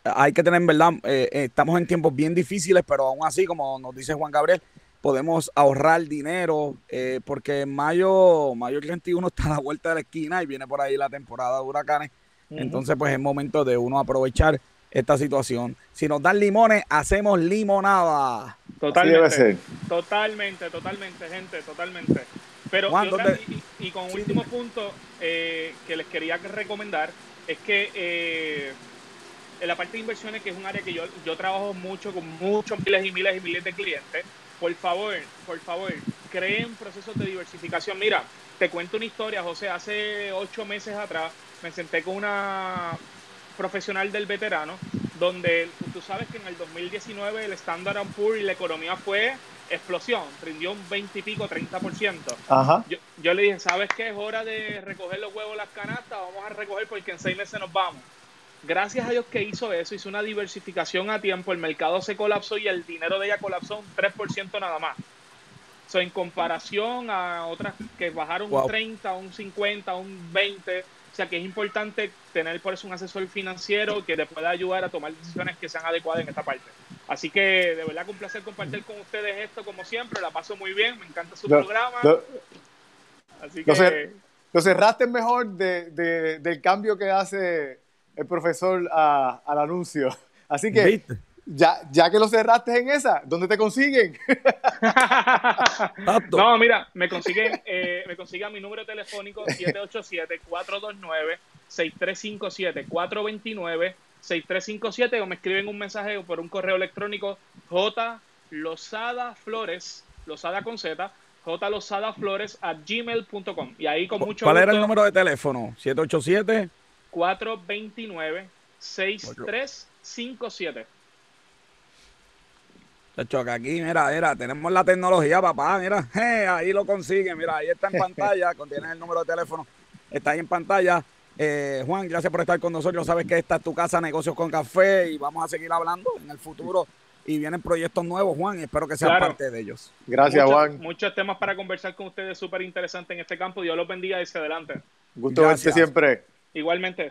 hay que tener, en verdad, estamos en tiempos bien difíciles, pero aún así, como nos dice Juan Gabriel, podemos ahorrar dinero, eh, porque en mayo, mayo 31 está a la vuelta de la esquina y viene por ahí la temporada de huracanes. Entonces, pues es momento de uno aprovechar esta situación. Si nos dan limones, hacemos limonada. Totalmente. Totalmente, totalmente, gente, totalmente. Pero, y, con último punto eh, que les quería recomendar es que eh, en la parte de inversiones, que es un área que yo, yo trabajo mucho con muchos miles y miles y miles de clientes, por favor, por favor, creen procesos de diversificación. Mira, te cuento una historia, José. Hace ocho meses atrás me senté con una profesional del veterano, donde tú sabes que en el 2019 el Standard Poor's y la economía fue explosión, rindió un 20 y pico, 30%. Ajá. Yo, yo le dije, ¿sabes qué? Es hora de recoger los huevos, las canastas, vamos a recoger porque en seis meses nos vamos gracias a Dios que hizo eso, hizo una diversificación a tiempo, el mercado se colapsó y el dinero de ella colapsó un 3% nada más. So, en comparación a otras que bajaron un 30, un 50, un 20, o sea que es importante tener por eso un asesor financiero que te pueda ayudar a tomar decisiones que sean adecuadas en esta parte. Así que de verdad que un placer compartir con ustedes esto como siempre, la paso muy bien, me encanta su programa. Así que... Lo cerraste mejor del cambio que hace el profesor al anuncio. Así que, ya, ya que lo cerraste en esa, ¿dónde te consiguen? no, mira, me consiguen, eh, me consiguen mi número telefónico 787-429-6357, 429-6357 o me escriben un mensaje por un correo electrónico J Losada Flores, Losada con Z, J Losada Flores a gmail.com. Y ahí con mucho ¿Cuál era el número de teléfono? 787 429-6357. Choca aquí, mira, mira, tenemos la tecnología, papá, mira, ahí lo consiguen, mira, ahí está en pantalla, contiene el número de teléfono, está ahí en pantalla. Eh, Juan, gracias por estar con nosotros. Sabes que esta es tu casa, negocios con café, y vamos a seguir hablando en el futuro. Y vienen proyectos nuevos, Juan, y espero que sean parte de ellos. Gracias, Juan. Muchos temas para conversar con ustedes súper interesantes en este campo. Dios los bendiga hacia adelante. Gusto verte siempre. Igualmente,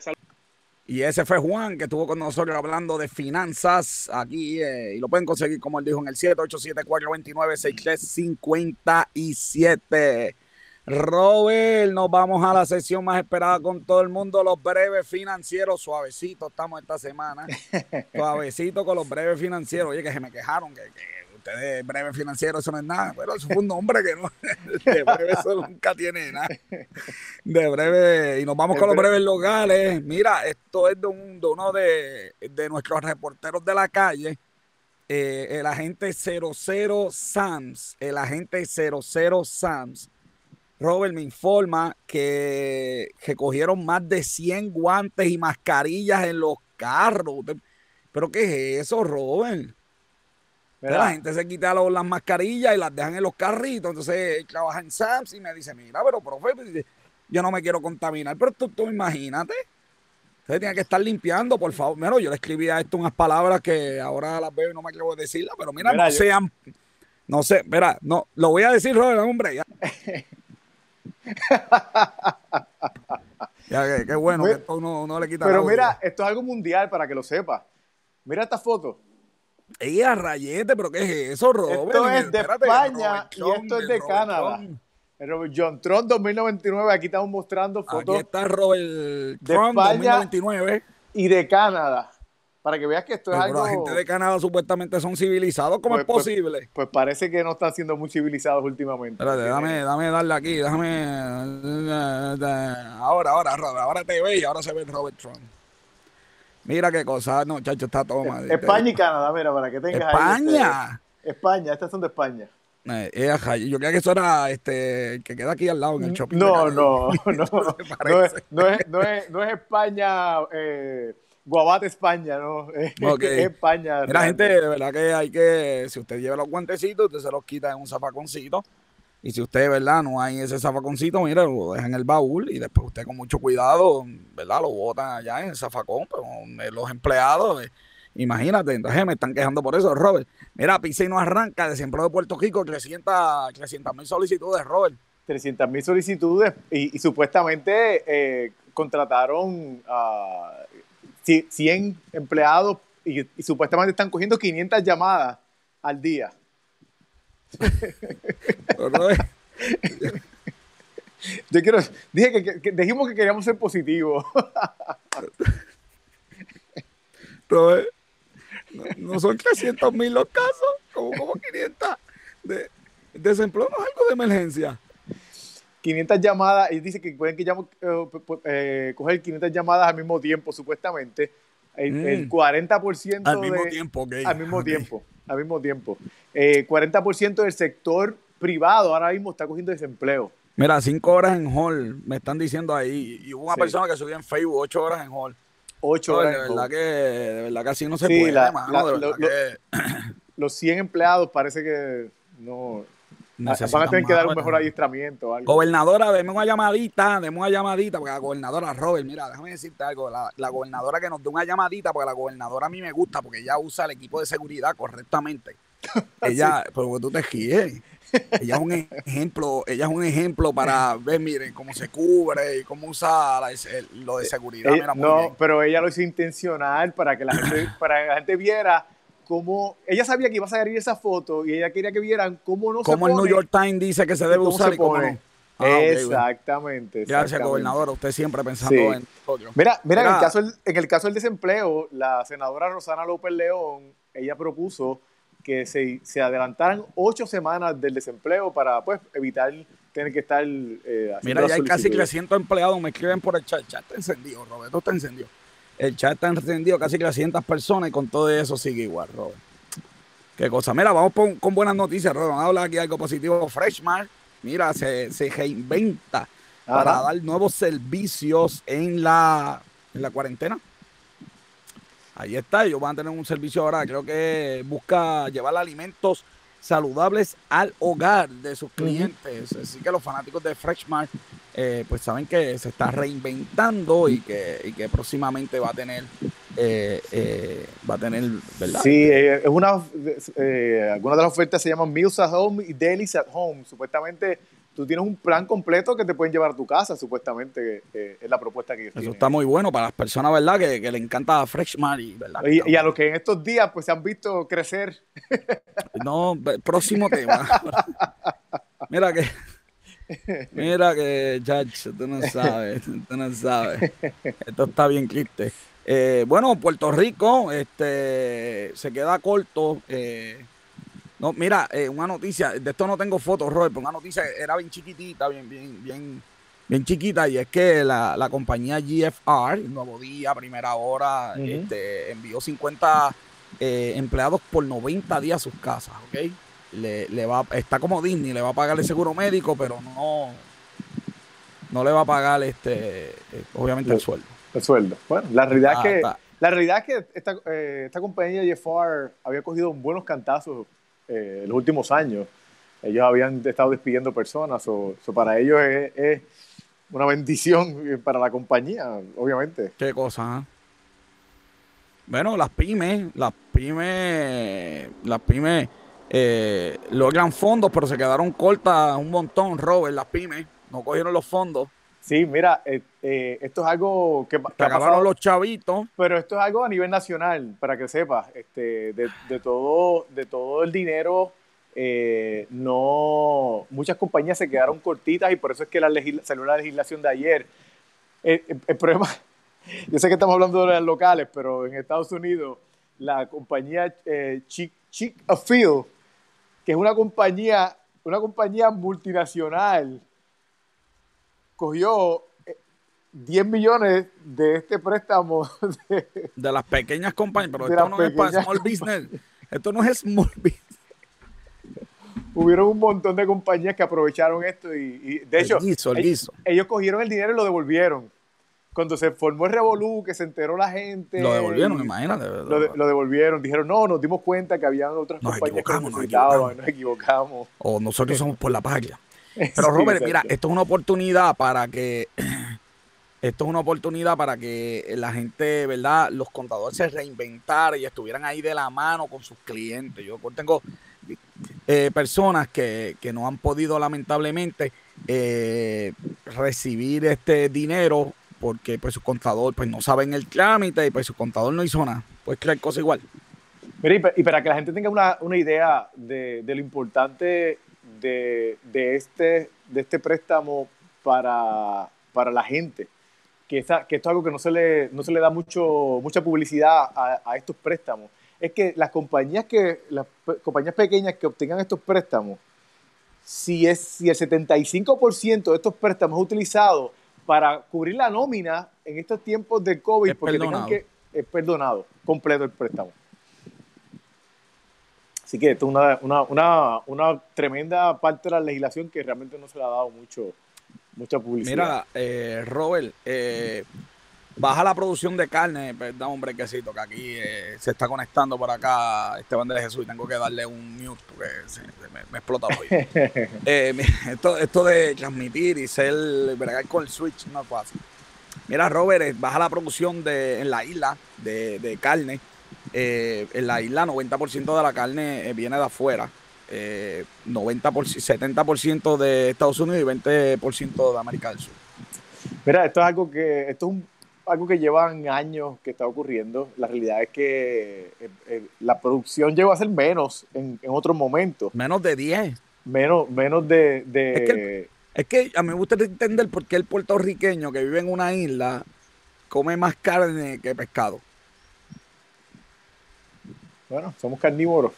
Y ese fue Juan que estuvo con nosotros hablando de finanzas aquí eh, y lo pueden conseguir como él dijo en el 787-429-6357. Robert, nos vamos a la sesión más esperada con todo el mundo, los breves financieros, suavecito estamos esta semana, suavecito con los breves financieros, oye que se me quejaron que de breve financiero, eso no es nada. Pero eso fue un nombre que no, de breve eso nunca tiene nada. De breve, y nos vamos con los breves locales. Mira, esto es de, uno de, nuestros reporteros de la calle. Eh, el agente 00 Sams, el agente 00 Sams, Robert me informa que, que cogieron más de 100 guantes y mascarillas en los carros. ¿Pero qué es eso, Robert? La gente se quita las mascarillas y las dejan en los carritos. Entonces él trabaja en SAMS y me dice, mira, pero profe, pues, yo no me quiero contaminar. Pero tú, tú imagínate. Usted tiene que estar limpiando, por favor. Mira, yo le escribí a esto unas palabras que ahora las veo y no me atrevo a decirlas, pero mira, no sean. No sé, mira, no, lo voy a decir, Robert, hombre. Ya, ya qué, bueno que esto no, le quita Pero mira, esto es algo mundial para que lo sepa. Mira esta foto. Ella rayete, pero ¿qué es eso, Robert? Esto es de España y esto es de Canadá. Robert John Trump 2099, aquí estamos mostrando fotos. Aquí está Robert Trump 2029. Y de Canadá. Para que veas que esto es algo. La gente de Canadá supuestamente son civilizados. ¿Cómo es pues, pues, posible? Pues, parece que no están siendo muy civilizados últimamente. Espérate, dame, dame darle aquí, déjame. Ahora, ahora, ahora te ve y ahora se ve Robert Trump. Mira qué cosa, no, chacho, está todo mal. España y Canadá, mira, para que tengas España. Ahí este, España, estas son de España. Eh, yo creía que eso era este que queda aquí al lado en el shopping. No, no, no. no, es, no, es, no, es, no es España, eh, Guabate España, ¿no? Es España. Mira, gente, de verdad que hay que, si usted lleva los guantecitos, usted se los quita en un zapaconcito. Y si usted, ¿verdad? No hay ese zafaconcito, mira, lo deja en el baúl y después usted con mucho cuidado, ¿verdad? Lo bota allá en el zafacón, pero los empleados Imagínate, entonces me están quejando por eso, Robert. Mira, Pisa y no arranca, desempleo de Puerto Rico, 300 mil solicitudes, Robert. 300 mil solicitudes y, supuestamente eh, contrataron a 100 empleados y, supuestamente están cogiendo 500 llamadas al día. Yo quiero, dije que, que, dijimos que queríamos ser positivos. Robert, no, son 300 mil los casos, como, como 500 de desempleo, no es algo de emergencia. 500 llamadas, y dice que pueden que eh, eh, coger 500 llamadas al mismo tiempo, supuestamente. El, 40% mm. al mismo tiempo, Al mismo tiempo, al mismo tiempo. 40% del sector privado ahora mismo está cogiendo desempleo. Mira, 5 horas en hall, me están diciendo ahí. Y hubo una persona que subió en Facebook 8 horas en hall. Ocho horas. De verdad, que, de verdad que así no se puede, la, Los 100 empleados parece que no... Van a tener que dar un mejor adiestramiento. Algo. Gobernadora, deme una llamadita, deme una llamadita, porque la gobernadora, Robert, mira, déjame decirte algo, la, la, gobernadora que nos dé una llamadita, porque la gobernadora a mí me gusta, porque ella usa el equipo de seguridad correctamente. ella, porque tú te ríes. Ella es un ejemplo, ella es un ejemplo para ver, miren, cómo se cubre y cómo usa lo de seguridad. Eh, no, pero ella lo hizo intencional para que la gente, para que la gente viera cómo ella sabía que iba a salir esa foto y ella quería que vieran cómo no se Como el New York Times dice que se debe usar y cómo no. Ah, exactamente, Gracias, gobernador. Usted siempre pensando en Mira, mira, En, el caso en el caso del desempleo, la senadora Rosana López León, ella propuso que se, se, adelantaran ocho semanas del desempleo para pues evitar tener que estar eh, Mira, ya hay casi 300 empleados, me escriben por el chat, chat está encendido, Roberto está encendido. El chat está encendido, casi 300 personas y con todo eso sigue igual, Robert. Qué cosa. Mira, vamos con, buenas noticias, Robert. Vamos a hablar aquí algo positivo. Freshman, mira, se, se reinventa para dar nuevos servicios en la, en la cuarentena. Ahí está, ellos van a tener un servicio ahora, creo que busca llevar alimentos saludables al hogar de sus clientes. Así que los fanáticos de Freshmart eh, pues saben que se está reinventando y que, que próximamente va a tener eh, eh, va a tener verdad sí es una algunas de las ofertas se llaman meals at home y dailies at home. Supuestamente tú tienes un plan completo que te pueden llevar a tu casa, supuestamente, es la propuesta que Eso está muy bueno para las personas, ¿verdad? Que, que le encanta Freshman y, ¿verdad? Y, a los que en estos días pues se han visto crecer. No, próximo tema. Mira que... Mira que, chacho, tú no sabes, tú no sabes. Esto está bien triste. Eh, bueno, Puerto Rico este, se queda corto. Eh, no, mira, eh, una noticia, de esto no tengo fotos, Robert, pero una noticia era bien chiquitita, bien, bien, bien, bien chiquita, y es que la, compañía GFR, Nuevo Día, Primera Hora, este, envió 50 eh, empleados por 90 días a sus casas, ¿ok? Le, le va, está como Disney, le va a pagar el seguro médico, pero no, no le va a pagar este, eh, obviamente el sueldo. El sueldo. Bueno, la realidad es que la realidad es que esta, esta compañía GFR había cogido buenos cantazos eh, los últimos años. Ellos habían estado despidiendo personas, o para ellos es, una bendición para la compañía, obviamente. Qué cosa. ¿eh? Bueno, las pymes, las pymes, las pymes eh, logran fondos, pero se quedaron cortas un montón, Robert, las pymes, no cogieron los fondos. Sí, mira, eh, eh, esto es algo que, que acabaron los chavitos. Pero esto es algo a nivel nacional, para que sepas, este, de, todo, de todo el dinero, no, muchas compañías se quedaron cortitas y por eso es que la salió la legislación de ayer. el problema yo sé que estamos hablando de las locales, pero en Estados Unidos, la compañía eh, Chick, Chick Field, que es una compañía, una compañía multinacional, cogió 10 eh, millones de este préstamo de, las pequeñas compañías, pero esto no es para small business. Esto no es small business. Hubieron un montón de compañías que aprovecharon esto y, de hecho, ellos, cogieron el dinero y lo devolvieron cuando se formó el Revolú, que se enteró la gente. Lo devolvieron, imagínate. Lo, devolvieron. Dijeron, no, nos dimos cuenta que habían otras compañías que nos equivocamos. nos equivocamos. O nosotros somos por la patria. Pero Robert, mira, esto es una oportunidad para que esto es una oportunidad para que la gente, ¿verdad? Los contadores se reinventaran y estuvieran ahí de la mano con sus clientes. Yo tengo eh, personas que, que, no han podido lamentablemente eh, recibir este dinero porque pues su contador pues no saben el trámite y pues su contador no hizo nada. Pues creer cosa igual. Mira, y para que la gente tenga una, idea de, lo importante de, este, de este préstamo para, para la gente, que, que esto es algo que no se le, no se le da mucho, mucha publicidad a, estos préstamos, es que las compañías, que, las compañías pequeñas que obtengan estos préstamos, si, es, si el 75% de estos préstamos es utilizado para cubrir la nómina en estos tiempos de COVID, porque tengan que es perdonado completo el préstamo. Así que esto es una, una, una, una, tremenda parte de la legislación que realmente no se le ha dado mucho, mucha publicidad. Mira, eh, Robert, eh, baja la producción de carne, perdón, un brequecito, que aquí eh, se está conectando por acá Esteban de Jesús y tengo que darle un mute porque me, explota hoy. Eh, esto, esto de transmitir y ser, bregar con el switch no es fácil. Mira, Robert, baja la producción de, en la isla de, carne. En la isla 90% de la carne viene de afuera. 90 70% de Estados Unidos y 20% de América del Sur. Mira, esto es algo que, esto es un algo que llevan años que está ocurriendo. La realidad es que eh, eh, la producción llegó a ser menos en, en otros momentos. Menos de 10. Menos, menos de... Es, que, a mí me gusta entender por qué el puertorriqueño que vive en una isla come más carne que pescado. Bueno, somos carnívoros.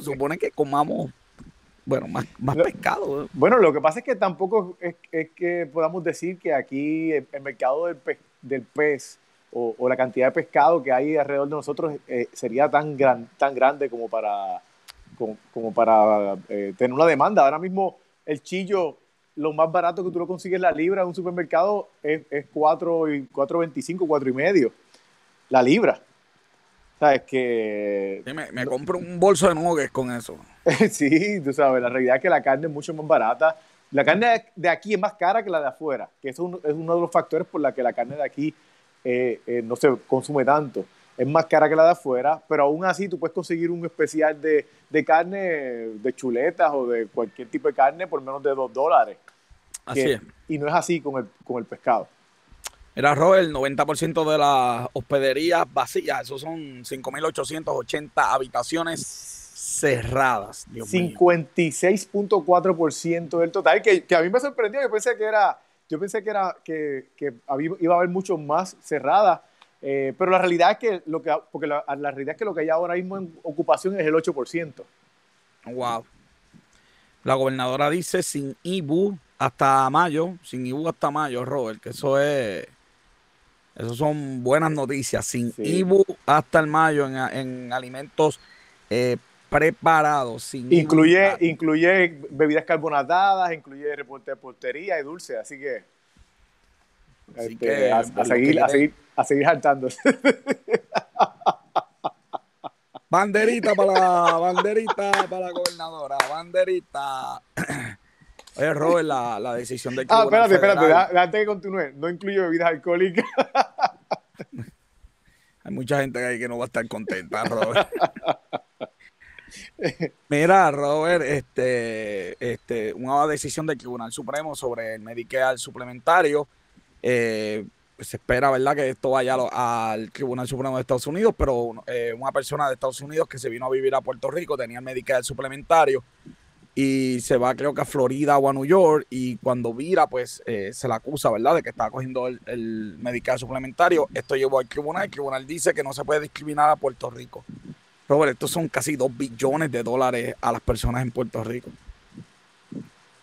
Supone que comamos bueno, más, más pescado. Bueno, lo que pasa es que tampoco es, que podamos decir que aquí el, mercado del, del pez o, la cantidad de pescado que hay alrededor de nosotros eh, sería tan, gran, tan grande como para, como, para eh, tener una demanda. Ahora mismo el chillo, lo más barato que tú lo consigues la libra en un supermercado es, es 4.25, 4.5 la libra. ¿Sabes? Que... me, compro un bolso de nuggets con eso. sí, tú sabes, la realidad es que la carne es mucho más barata. La carne de aquí es más cara que la de afuera, que eso es uno de los factores por la que la carne de aquí eh, eh, no se consume tanto. Es más cara que la de afuera, pero aún así tú puedes conseguir un especial de, carne, de chuletas o de cualquier tipo de carne por menos de dos dólares. Así es. Y no es así con el, con el pescado. Mira, Robert, el 90% de las hospederías vacías, esos son 5.880 habitaciones cerradas. 56.4% del total, que, que, a mí me sorprendió. Yo pensé que era, yo pensé que era que, que iba a haber mucho más cerradas. Eh, pero la realidad es que lo que porque la, la, realidad es que lo que hay ahora mismo en ocupación es el 8%. Wow. La gobernadora dice sin IBU hasta mayo, sin IBU hasta mayo, Robert, que eso es esas son buenas noticias. Sin IBU hasta el mayo en, alimentos eh, preparados. Sin incluye, incluye bebidas carbonatadas, incluye reporte de portería y dulce. Así que, este, a, seguir, a, seguir, a seguir Banderita para la banderita para la gobernadora, banderita. Oye, Robert, la, la decisión del Ah, Tribunal espérate, espérate, Federal- da- antes que continúe, no incluye bebidas alcohólicas. Hay mucha gente ahí que no va a estar contenta, Robert. Mira, Robert, este, este, una decisión del Tribunal Supremo sobre el Medicare suplementario. eh, se espera, ¿verdad?, que esto vaya al Tribunal Supremo de Estados Unidos, pero eh, una persona de Estados Unidos que se vino a vivir a Puerto Rico tenía el Medicare suplementario y se va, creo que a Florida o a New York, y cuando vira, pues eh, se le acusa, ¿verdad?, de que estaba cogiendo el, el suplementario. Esto llevó al tribunal, el tribunal dice que no se puede discriminar a Puerto Rico. Robert, estos son casi 2 billones de dólares a las personas en Puerto Rico.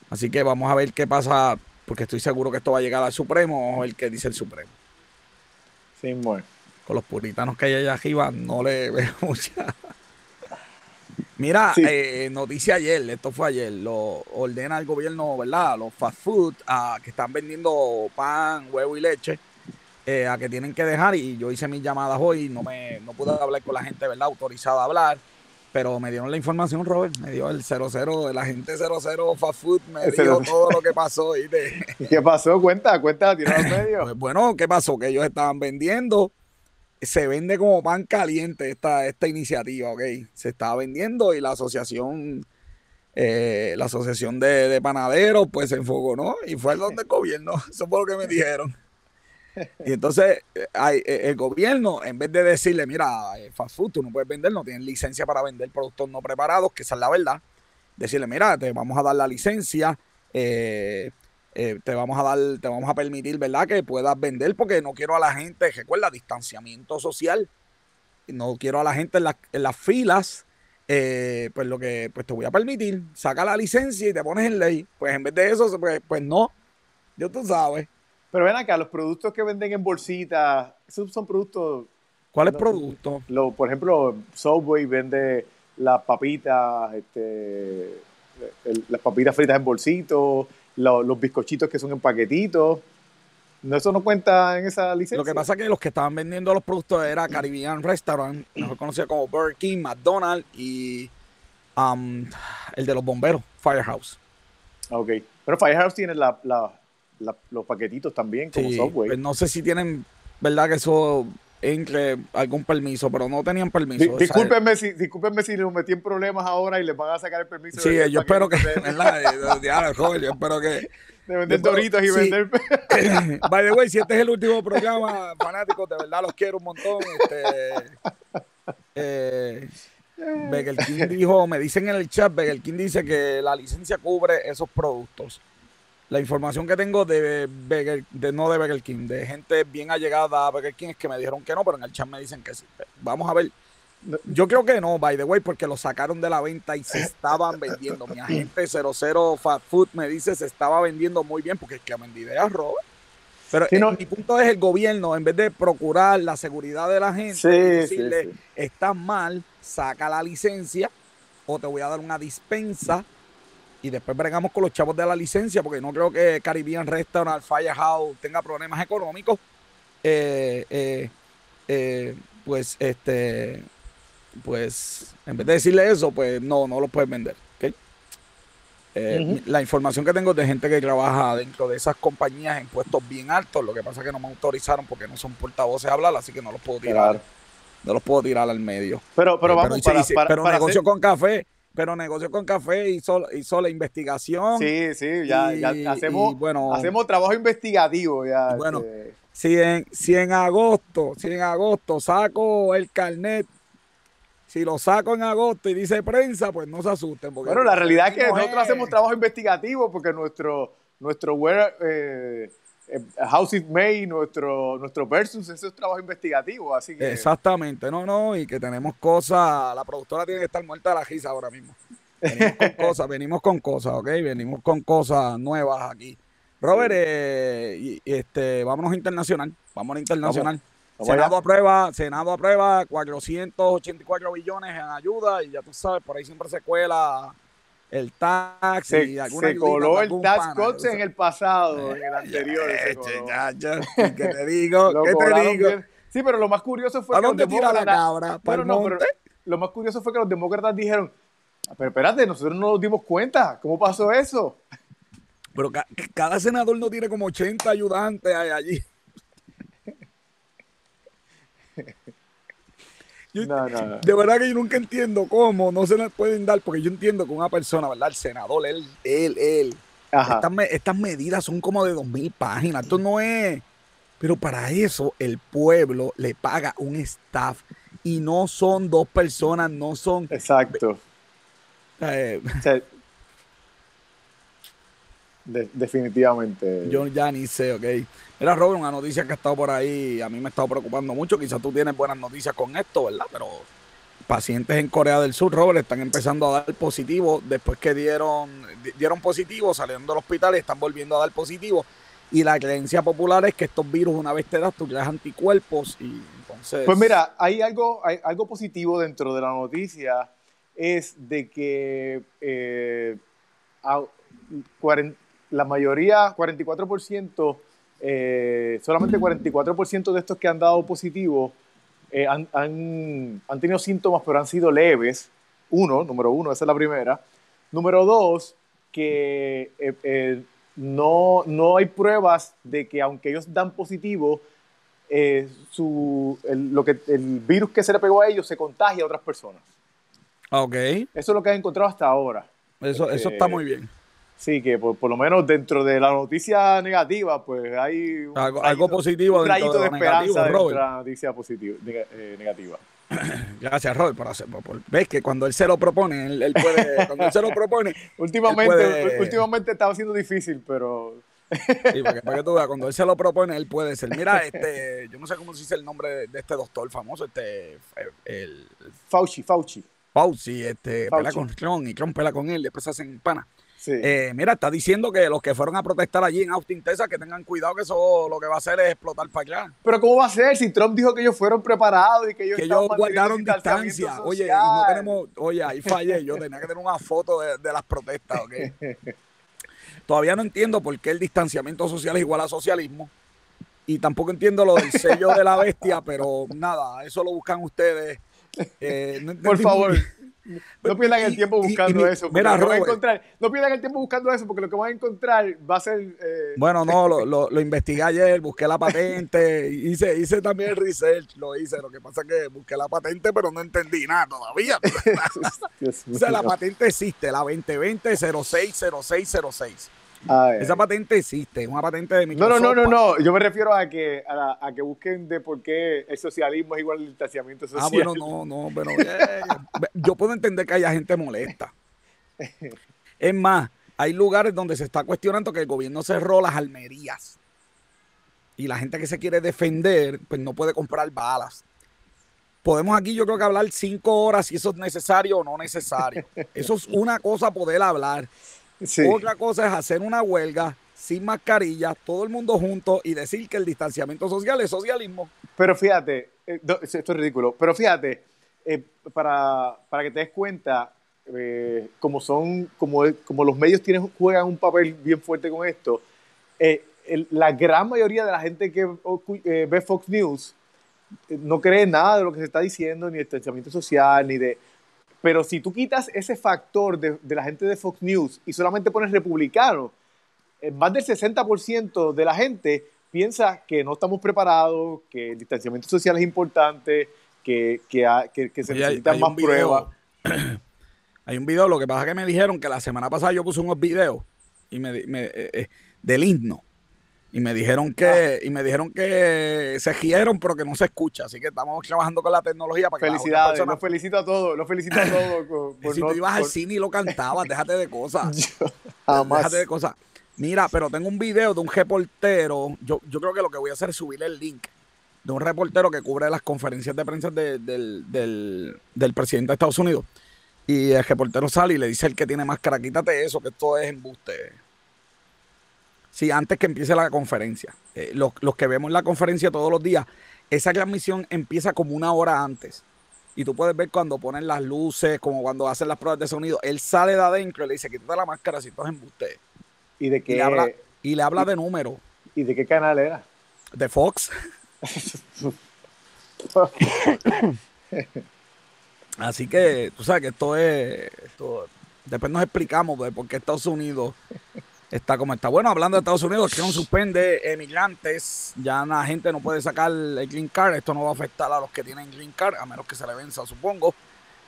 Así que vamos a ver qué pasa, porque estoy seguro que esto va a llegar al Supremo, a ver qué dice el Supremo. Sí, bueno. Con los puritanos que hay allá arriba no le veo mucha. Mira, Sí. eh, noticia ayer, esto fue ayer, lo ordena el gobierno, ¿verdad? Los fast food que están vendiendo pan, huevo y leche, eh, a que tienen que dejar. Y yo hice mis llamadas hoy, no me no pude hablar con la gente, ¿verdad? Autorizada a hablar. Pero me dieron la información, Robert, me dio el 00, el agente 00 fast food, me El 00. todo lo que pasó. ¿Y ¿Qué pasó? Cuenta, cuenta, tira al medio. Pues bueno, ¿qué pasó? Que ellos estaban vendiendo, se vende como pan caliente esta, esta iniciativa, ¿ok? Se estaba vendiendo y la asociación, eh, la asociación de, de panaderos, pues se enfocó, ¿no? Y fue el donde el gobierno, eso fue lo que me dijeron. Y entonces eh, hay, eh, el gobierno, en vez de decirle, mira, eh, fast food, tú no puedes vender, no tienes licencia para vender productos no preparados, que esa es la verdad, decirle, mira, te vamos a dar la licencia, eh, eh, te vamos a dar, te vamos a permitir, ¿verdad? Que puedas vender, porque no quiero a la gente, recuerda, distanciamiento social, no quiero a la gente en, las- en las filas, eh, pues lo que, pues te voy a permitir, saca la licencia y te pones en ley. Pues en vez de eso, pues, pues no, yo tú sabes. Pero ven acá, los productos que venden en bolsitas, esos son productos, ¿Cuál es No. producto? lo, por ejemplo, Subway vende las papitas, este, el- las papitas fritas en bolsitos, lo- los bizcochitos que son en paquetitos. No, eso no cuenta en esa licencia. Lo que pasa es que los que estaban vendiendo los productos era Caribbean Restaurant, mejor conocido como Burger King, McDonald's y um, el de los bomberos, Firehouse. Ok. Pero Firehouse tiene la- la- la- los paquetitos también, como Sí, Subway. pues no sé si tienen, ¿verdad? Que eso entre algún permiso, pero no tenían permiso. Di- discúlpenme, si, discúlpenme si nos metí en problemas ahora y les van a sacar el permiso. Sí, de- yo espero que, ¿verdad? Eh, joven, yo espero que. de vender yo doritos y sí. vender. By the way, si este es el último programa, fanáticos, de verdad los quiero un montón. Este, eh, King dijo, me dicen en el chat, Burger King dice que la licencia cubre esos productos. La información que tengo de, Burger- de no de Burger King, de gente bien allegada a Burger King, es que me dijeron que no, pero en el chat me dicen que sí. Vamos a ver. Yo creo que no, by the way, porque lo sacaron de la venta y se estaban vendiendo. Mi agente 00 Fast Food me dice se estaba vendiendo muy bien porque es que vendí ideas, Robert. Pero Sí, no. mi punto es el gobierno, en vez de procurar la seguridad de la gente, Sí, decirle, sí. estás mal, saca la licencia o te voy a dar una dispensa y después bregamos con los chavos de la licencia porque no creo que Caribbean Restaurant, Firehouse tenga problemas económicos. Eh, eh, eh, pues este pues en vez de decirle eso, pues no, no lo puedes vender. La información que tengo es de gente que trabaja dentro de esas compañías en puestos bien altos. Lo que pasa es que no me autorizaron porque no son portavoces a hablar, así que no los puedo tirar. Claro. No los puedo tirar al medio. Pero, pero vamos, hice- para, hice- para- pero para negocio hacer- con café, pero negocio con café hizo, hizo la investigación. Sí, sí, ya, y- ya hacemos, y bueno, hacemos trabajo investigativo. Ya, bueno, este, si en, si en agosto, si en agosto saco el carnet, si lo saco en agosto y dice prensa, pues no se asusten. Porque bueno, la realidad es que nosotros hacemos trabajo investigativo porque nuestro, nuestro eh, eh, House It May, nuestro, nuestro versus, eso es trabajo investigativo. Así que Exactamente, no, no, y que tenemos cosas, la productora tiene que estar muerta de la risa ahora mismo. Venimos con cosas, venimos con cosas, ¿ok? Venimos con cosas nuevas aquí. Robert, eh, y, y este, vámonos internacional, vámonos internacional. Vamos Senado aprueba, Senado aprueba 484 billones en ayuda y ya tú sabes, por ahí siempre se cuela el tax se, y alguna se coló el tax en el pasado, en el anterior. Ya, ya, ya, ¿qué te digo? ¿Qué te digo? bien. Sí, pero lo más curioso fue ¿A que los dónde tira la el no, pero lo más curioso fue que los demócratas dijeron, pero espérate, nosotros no nos dimos cuenta, ¿cómo pasó eso? Pero cada senador no tiene como 80 ayudantes allí. De verdad que yo nunca entiendo cómo no se les pueden dar, porque yo entiendo que una persona, ¿verdad? El senador, él, él, él. Estas, medidas son como de dos mil páginas. Esto no es. Pero para eso el pueblo le paga un staff y no son dos personas, no son. Exacto. Eh, definitivamente. Yo ya ni sé, ok. Mira, Robert, una noticia que ha estado por ahí, a mí me ha estado preocupando mucho. Quizás tú tienes buenas noticias con esto, ¿verdad? Pero pacientes en Corea del Sur, Robert, están empezando a dar positivo después que dieron, dieron positivo, saliendo del hospital y están volviendo a dar positivo. Y la creencia popular es que estos virus, una vez te das, tú creas anticuerpos y entonces... Pues mira, hay algo, hay algo positivo dentro de la noticia, es de que eh, la mayoría, 44%, eh, solamente 44% de estos que han dado positivo eh, han, han, tenido síntomas, pero han sido leves. Uno, número uno, esa es la primera. Número dos, que eh, no, no hay pruebas de que aunque ellos dan positivo, su, el, lo que, el virus que se le pegó a ellos se contagia a otras personas. Ok. Eso es lo que han encontrado hasta ahora. Eso, eso está muy bien. Sí, que por, lo menos dentro de la noticia negativa, pues hay algo, positivo un dentro de, esperanza dentro de la noticia positiva, eh, negativa. Gracias, Robert, por hacer. ves que cuando él se lo propone, él, puede. cuando él se lo propone. últimamente, últimamente estaba siendo difícil, pero. sí, porque, para que tú veas, cuando él se lo propone, él puede ser. Mira, este, yo no sé cómo se dice el nombre de, este doctor famoso, este. El, Fauci, Fauci. Fauci, este, Fauci. pela con Tron y Tron pela con él, después se hacen pana. Eh, mira, está diciendo que los que fueron a protestar allí en Austin, Texas, que tengan cuidado que eso lo que va a hacer es explotar para allá. Pero ¿cómo va a ser si Trump dijo que ellos fueron preparados y que ellos, que ellos guardaron distancia? Oye, no tenemos, oye, ahí fallé, yo tenía que tener una foto de, las protestas, ¿ok? Todavía no entiendo por qué el distanciamiento social es igual a socialismo. Y tampoco entiendo lo del sello de la bestia, pero nada, eso lo buscan ustedes. Eh, por favor. No pierdan el tiempo buscando eso. Mira, encontrar, no pierdan el tiempo buscando eso porque lo que van a encontrar va a ser. Eh, bueno, no, lo, lo, lo, investigué ayer, busqué la patente, hice, hice también el research, lo hice. Lo que pasa es que busqué la patente, pero no entendí nada todavía. o sea, la patente existe, la 2020-060606. Esa patente existe, es una patente de Microsoft. No, no, no, no, no. Yo me refiero a que, a, que busquen de por qué el socialismo es igual al distanciamiento ah, social. Ah, bueno, no, no, pero eh, yo puedo entender que haya gente molesta. Es más, hay lugares donde se está cuestionando que el gobierno cerró las almerías. Y la gente que se quiere defender, pues no puede comprar balas. Podemos aquí, yo creo que hablar cinco horas si eso es necesario o no necesario. Eso es una cosa poder hablar. Otra cosa es hacer una huelga sin mascarilla, todo el mundo junto y decir que el distanciamiento social es socialismo. Pero fíjate, eh, esto es ridículo, pero fíjate, eh, para, que te des cuenta, eh, como son, como, como los medios tienen, juegan un papel bien fuerte con esto, la gran mayoría de la gente que ve Fox News no cree nada de lo que se está diciendo, ni de distanciamiento social, ni de pero si tú quitas ese factor de, la gente de Fox News y solamente pones republicano, eh, más del 60% de la gente piensa que no estamos preparados, que el distanciamiento social es importante, que, se necesitan más pruebas. Hay un video, lo que pasa es que me dijeron que la semana pasada yo puse unos videos y me, eh, eh, del himno y me dijeron que ah. y me dijeron que se gieron pero que no se escucha. Así que estamos trabajando con la tecnología para que felicidades los felicito a todos los felicito a todos si tú ibas al cine y lo cantabas déjate de cosas. Déjate de cosas. Mira pero tengo un video de un reportero. Yo, yo creo que lo que voy a hacer es subir el link de un reportero que cubre las conferencias de prensa del, del, presidente de Estados Unidos. Y el reportero sale y le dice el que tiene máscara quítate eso que esto es embuste Sí, antes que empiece la conferencia. Eh, los, que vemos la conferencia todos los días, esa transmisión empieza como una hora antes. Y tú puedes ver cuando ponen las luces, como cuando hacen las pruebas de sonido. Él sale de adentro y le dice, quítate la máscara si estás en embuste. ¿Y de qué? Y le habla, y le habla de número. ¿Y de qué canal era? De Fox. Así que tú sabes que esto es... Esto, después nos explicamos de por qué Estados Unidos está como está. Bueno, hablando de Estados Unidos, que no suspende emigrantes, ya la gente no puede sacar el green card, esto no va a afectar a los que tienen green card, a menos que se le venza, supongo.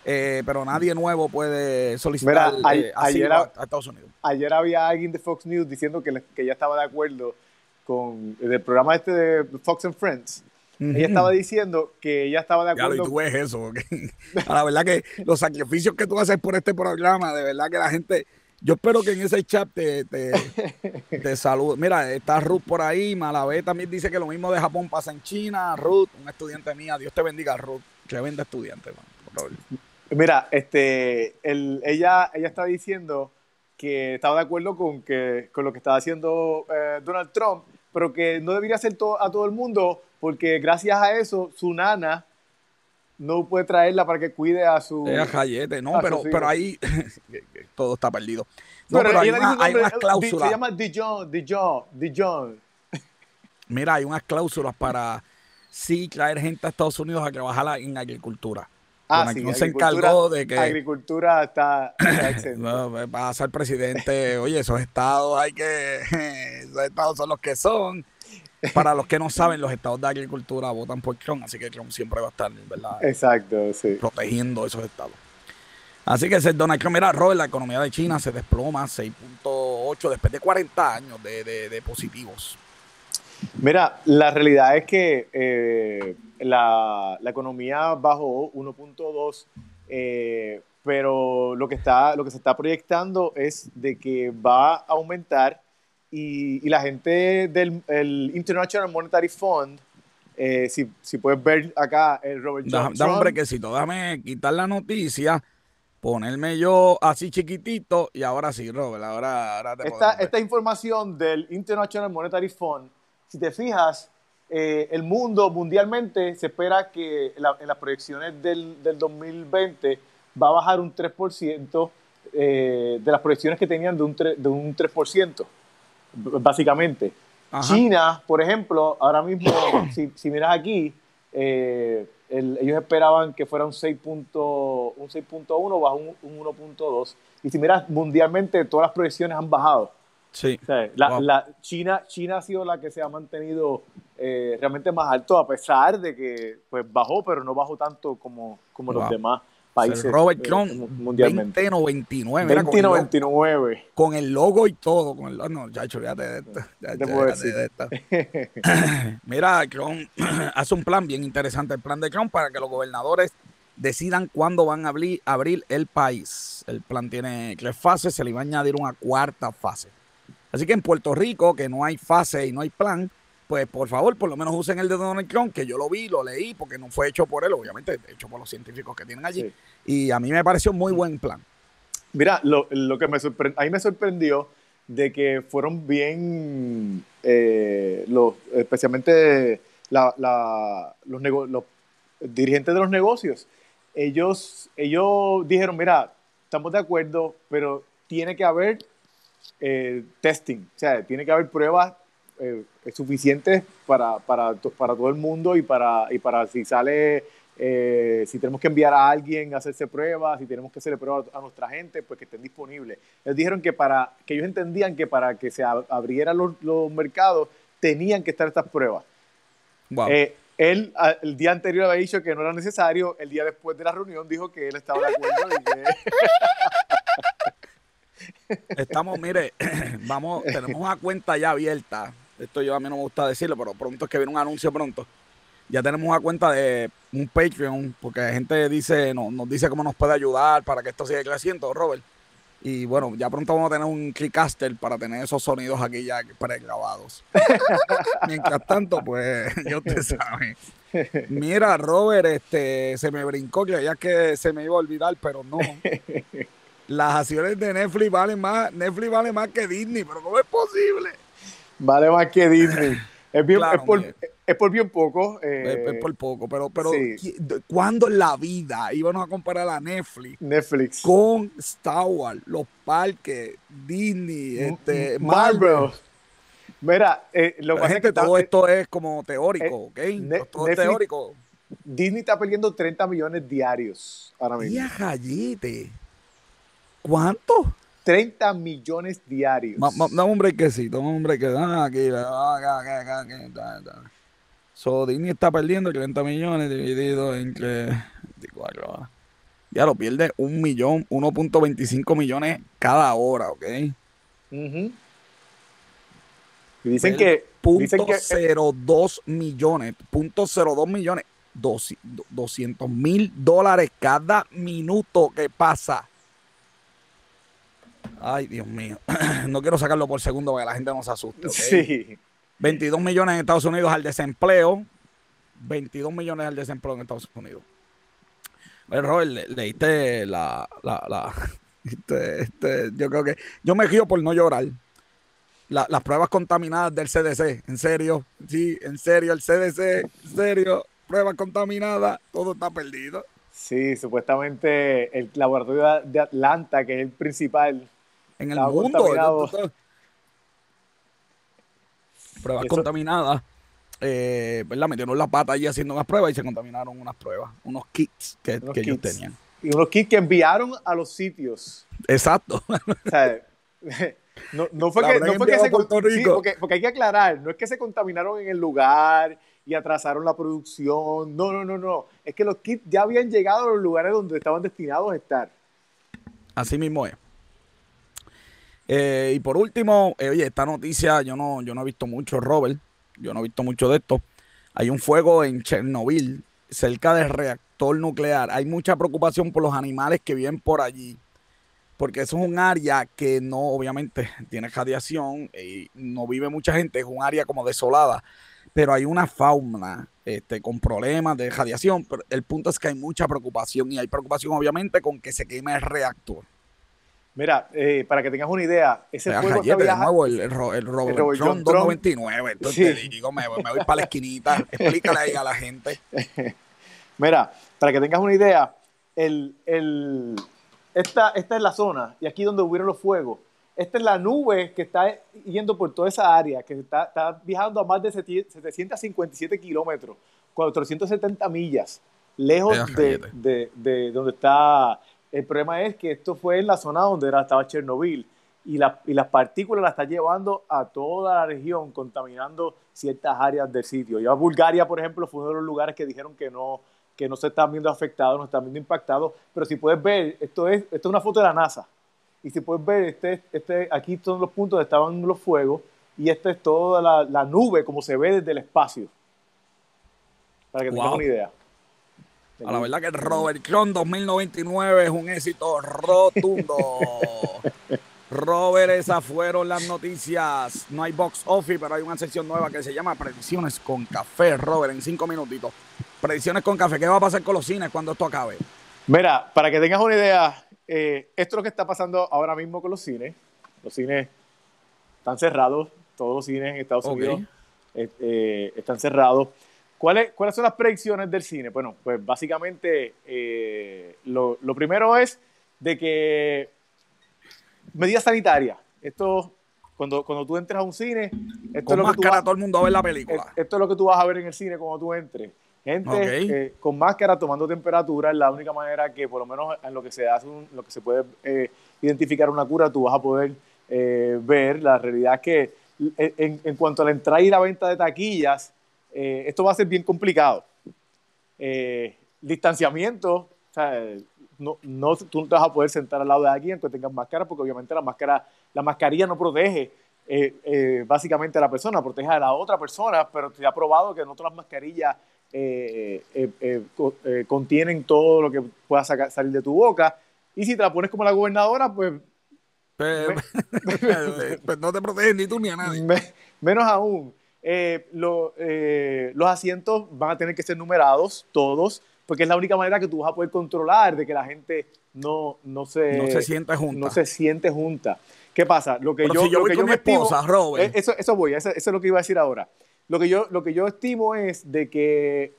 Eh, pero nadie nuevo puede solicitar eh, ayer, a, Estados Unidos. Ayer había alguien de Fox News diciendo que, que ya estaba de acuerdo con el programa este de Fox and Friends. Ella estaba diciendo que ella estaba de acuerdo. Ya, y tú ves eso. la verdad que los sacrificios que tú haces por este programa, de verdad que la gente yo espero que en ese chat te, te, salude. Mira, está Ruth por ahí. Malavé también dice que lo mismo de Japón pasa en China. Ruth, un estudiante mía. Dios te bendiga, Ruth. Que vende estudiante, Mira, este, el, ella, ella está diciendo que estaba de acuerdo con, que, con lo que estaba haciendo eh, Donald Trump, pero que no debería hacer todo, a todo el mundo porque gracias a eso su nana no puede traerla para que cuide a su. Es no, pero, pero ahí todo está perdido. No, pero, hay, unas cláusulas. Se llama Dijon, Dijon, Dijon. Mira, hay unas cláusulas para sí traer gente a Estados Unidos a trabajar en agricultura. Ah, sí, se encargó de que. Agricultura está. va a ser presidente. Oye, esos estados hay que. Esos estados son los que son. Para los que no saben, los estados de agricultura votan por Trump, así que Trump siempre va a estar, ¿verdad? Exacto, sí. Protegiendo esos estados. Así que Donald Trump, mira, Robert, la economía de China se desploma 6.8 después de 40 años de, positivos. Mira, la realidad es que eh, la, economía bajó 1.2, eh, pero lo que, está, lo que se está proyectando es de que va a aumentar y, la gente del International Monetary Fund, eh, si, si, puedes ver acá el Robert Johnson. Dame un brequecito, déjame quitar la noticia, ponerme yo así chiquitito y ahora sí, Robert, ahora, ahora te esta, esta información del International Monetary Fund, si te fijas, eh, el mundo mundialmente se espera que en las proyecciones del, del, 2020 va a bajar un 3% eh, de las proyecciones que tenían de un, de un 3% básicamente. China, por ejemplo, ahora mismo, si, miras aquí, eh, ellos esperaban que fuera un 6.1 un 6.1 bajo un, 1.2. Y si miras mundialmente, todas las proyecciones han bajado. Sí. la, China, China ha sido la que se ha mantenido eh, realmente más alto, a pesar de que pues, bajó, pero no bajó tanto como, como los demás países Robert Trump, eh, mundialmente. 2099. 2099. Con, el logo y todo. Con el, no, ya olvídate de esto. Ya, de esto. Mira, Trump hace un plan bien interesante. El plan de Trump para que los gobernadores decidan cuándo van a abrir, abrir el país. El plan tiene tres fases, se le va a añadir una cuarta fase. Así que en Puerto Rico, que no hay fase y no hay plan, pues por favor, por lo menos usen el de Donald Trump, que yo lo vi, lo leí, porque no fue hecho por él, obviamente, hecho por los científicos que tienen allí. Y a mí me pareció muy buen plan. Mira, lo, que me sorprendió, a mí me sorprendió de que fueron bien, eh, los, especialmente los, los dirigentes de los negocios. Ellos, ellos dijeron, mira, estamos de acuerdo, pero tiene que haber eh, testing, o sea, tiene que haber pruebas eh, suficientes para, para, para, todo el mundo y para, y para si sale, eh, si tenemos que enviar a alguien a hacerse pruebas, si tenemos que hacerle pruebas a nuestra gente, pues que estén disponibles. Ellos dijeron que, para, que ellos entendían que para que se abrieran los, los mercados tenían que estar estas pruebas. Eh, él el día anterior había dicho que no era necesario, el día después de la reunión dijo que él estaba de acuerdo y que... Estamos, mire, vamos, tenemos una cuenta ya abierta esto yo a mí no me gusta decirlo, pero pronto es que viene un anuncio pronto. Ya tenemos una cuenta de un Patreon, porque la gente dice, no, nos dice cómo nos puede ayudar para que esto siga creciendo, Robert. Y bueno, ya pronto vamos a tener un Clickcaster para tener esos sonidos aquí ya pregrabados. Mientras tanto, pues, yo te sabe. Mira, Robert, este, se me brincó, que ya que se me iba a olvidar, pero no. Las acciones de Netflix valen más, Netflix vale más que Disney, pero ¿cómo es posible? Vale más que Disney. Es, por, bien poco. es, eh, por poco, pero, pero ¿cuándo en la vida íbamos a comparar a Netflix, Netflix con Star Wars, los parques, Disney, este, Marvel? Mira, eh, lo que gente, todo esto es como teórico, eh, ¿ok? todo es teórico. Disney está perdiendo 30 millones diarios ahora mismo. ¿Cuánto? 30 millones diarios. Dame un dame un break. Ah, aquí, So, Disney está perdiendo 30 millones dividido entre 24. Ya lo pierde un millón, 1.25 millones cada hora, ¿ok? y dicen que... Dicen que, 02 millones, punto 02 millones, 200 mil dólares cada minuto que pasa. Ay, Dios mío. No quiero sacarlo por segundo para que la gente no se asuste. Sí. 22 millones en Estados Unidos al desempleo. 22 millones al desempleo en Estados Unidos. Robert, leíste la, la, la este, este, yo creo que yo me río por no llorar. las pruebas contaminadas del CDC, en serio, sí, en serio, el CDC, en serio, pruebas contaminadas, todo está perdido. Sí, supuestamente el laboratorio de Atlanta, que es el principal. En el mundo. Pruebas contaminadas eh, ¿verdad? Metieron las patas allí haciendo unas pruebas y se contaminaron unas pruebas, unos kits que, ellos tenían. Y unos kits que enviaron a los sitios. Exacto. no, fue que, no fue que se sí, porque, porque, hay que aclarar, no es que se contaminaron en el lugar y atrasaron la producción. No, no, no, no. Es que los kits ya habían llegado a los lugares donde estaban destinados a estar. Así mismo es. Eh, y por último, eh, oye, esta noticia yo no, yo no he visto mucho, Robert yo no he visto mucho de esto. Hay un fuego en Chernobyl, cerca del reactor nuclear. Hay mucha preocupación por los animales que viven por allí, porque eso es un área que no, obviamente, tiene radiación y no vive mucha gente, es un área como desolada, pero hay una fauna este, con problemas de radiación. Pero el punto es que hay mucha preocupación y hay preocupación, obviamente, con que se queme el reactor. Mira, eh, para que tengas una idea, ese fuego que viaja, el, el, el, Robert el 299. Entonces digo, me, voy para la esquinita. Explícale ahí a la gente. Mira, para que tengas una idea, el, el, esta, esta es la zona, y aquí donde hubieron los fuegos. Esta es la nube que está yendo por toda esa área, que está, está viajando a más de 757 kilómetros, 470 millas, lejos de, de, de donde está el problema es que esto fue en la zona donde era, estaba Chernobyl y, las partículas las está llevando a toda la región, contaminando ciertas áreas del sitio. Ya Bulgaria, por ejemplo, fue uno de los lugares que dijeron que no, que no se están viendo afectados, no están viendo impactados. Pero si puedes ver, esto es, esto es una foto de la NASA. Y si puedes ver, este, este, aquí son los puntos donde estaban los fuegos y esta es toda la, nube como se ve desde el espacio. Para que tengan una idea. A la verdad que el Robert Cron 2099 es un éxito rotundo. Robert, esas fueron las noticias. No hay box office, pero hay una sección nueva que se llama Predicciones con Café. Robert, en cinco minutitos. Predicciones con Café. ¿Qué va a pasar con los cines cuando esto acabe? Mira, para que tengas una idea, eh, esto es lo que está pasando ahora mismo con los cines. Los cines están cerrados. Todos los cines en Estados Unidos eh, eh, están cerrados. ¿Cuáles, ¿Cuáles son las predicciones del cine? Bueno, pues básicamente eh, lo, primero es de que medidas sanitarias. Esto, cuando, cuando tú entres a un cine, esto con es lo máscara todo el mundo a ver la película. Esto es lo que tú vas a ver en el cine cuando tú entres. Gente eh, con máscara tomando temperatura es la única manera que, por lo menos en lo que se hace, lo que se puede eh, identificar una cura, tú vas a poder ver. La realidad que en, en cuanto a la entrada y la venta de taquillas, eh, esto va a ser bien complicado. Eh, distanciamiento, o sea, no, no, tú no te vas a poder sentar al lado de alguien que tengas máscara, porque obviamente la máscara, la mascarilla no protege eh, básicamente a la persona, protege a la otra persona, pero te ha probado que todas las mascarillas contienen todo lo que pueda salir de tu boca. Y si te la pones como la gobernadora, pues pues no te protege ni tú ni a nadie. menos aún. Eh, eh, los asientos van a tener que ser numerados, todos, porque es la única manera que tú vas a poder controlar de que la gente no, no, se, no se siente junta. No se siente junta. ¿Qué pasa? Lo que yo, si yo voy con mi esposa, Robert. Eh, eso, eso voy, eso, es lo que iba a decir ahora. Lo que yo, lo que yo estimo es de que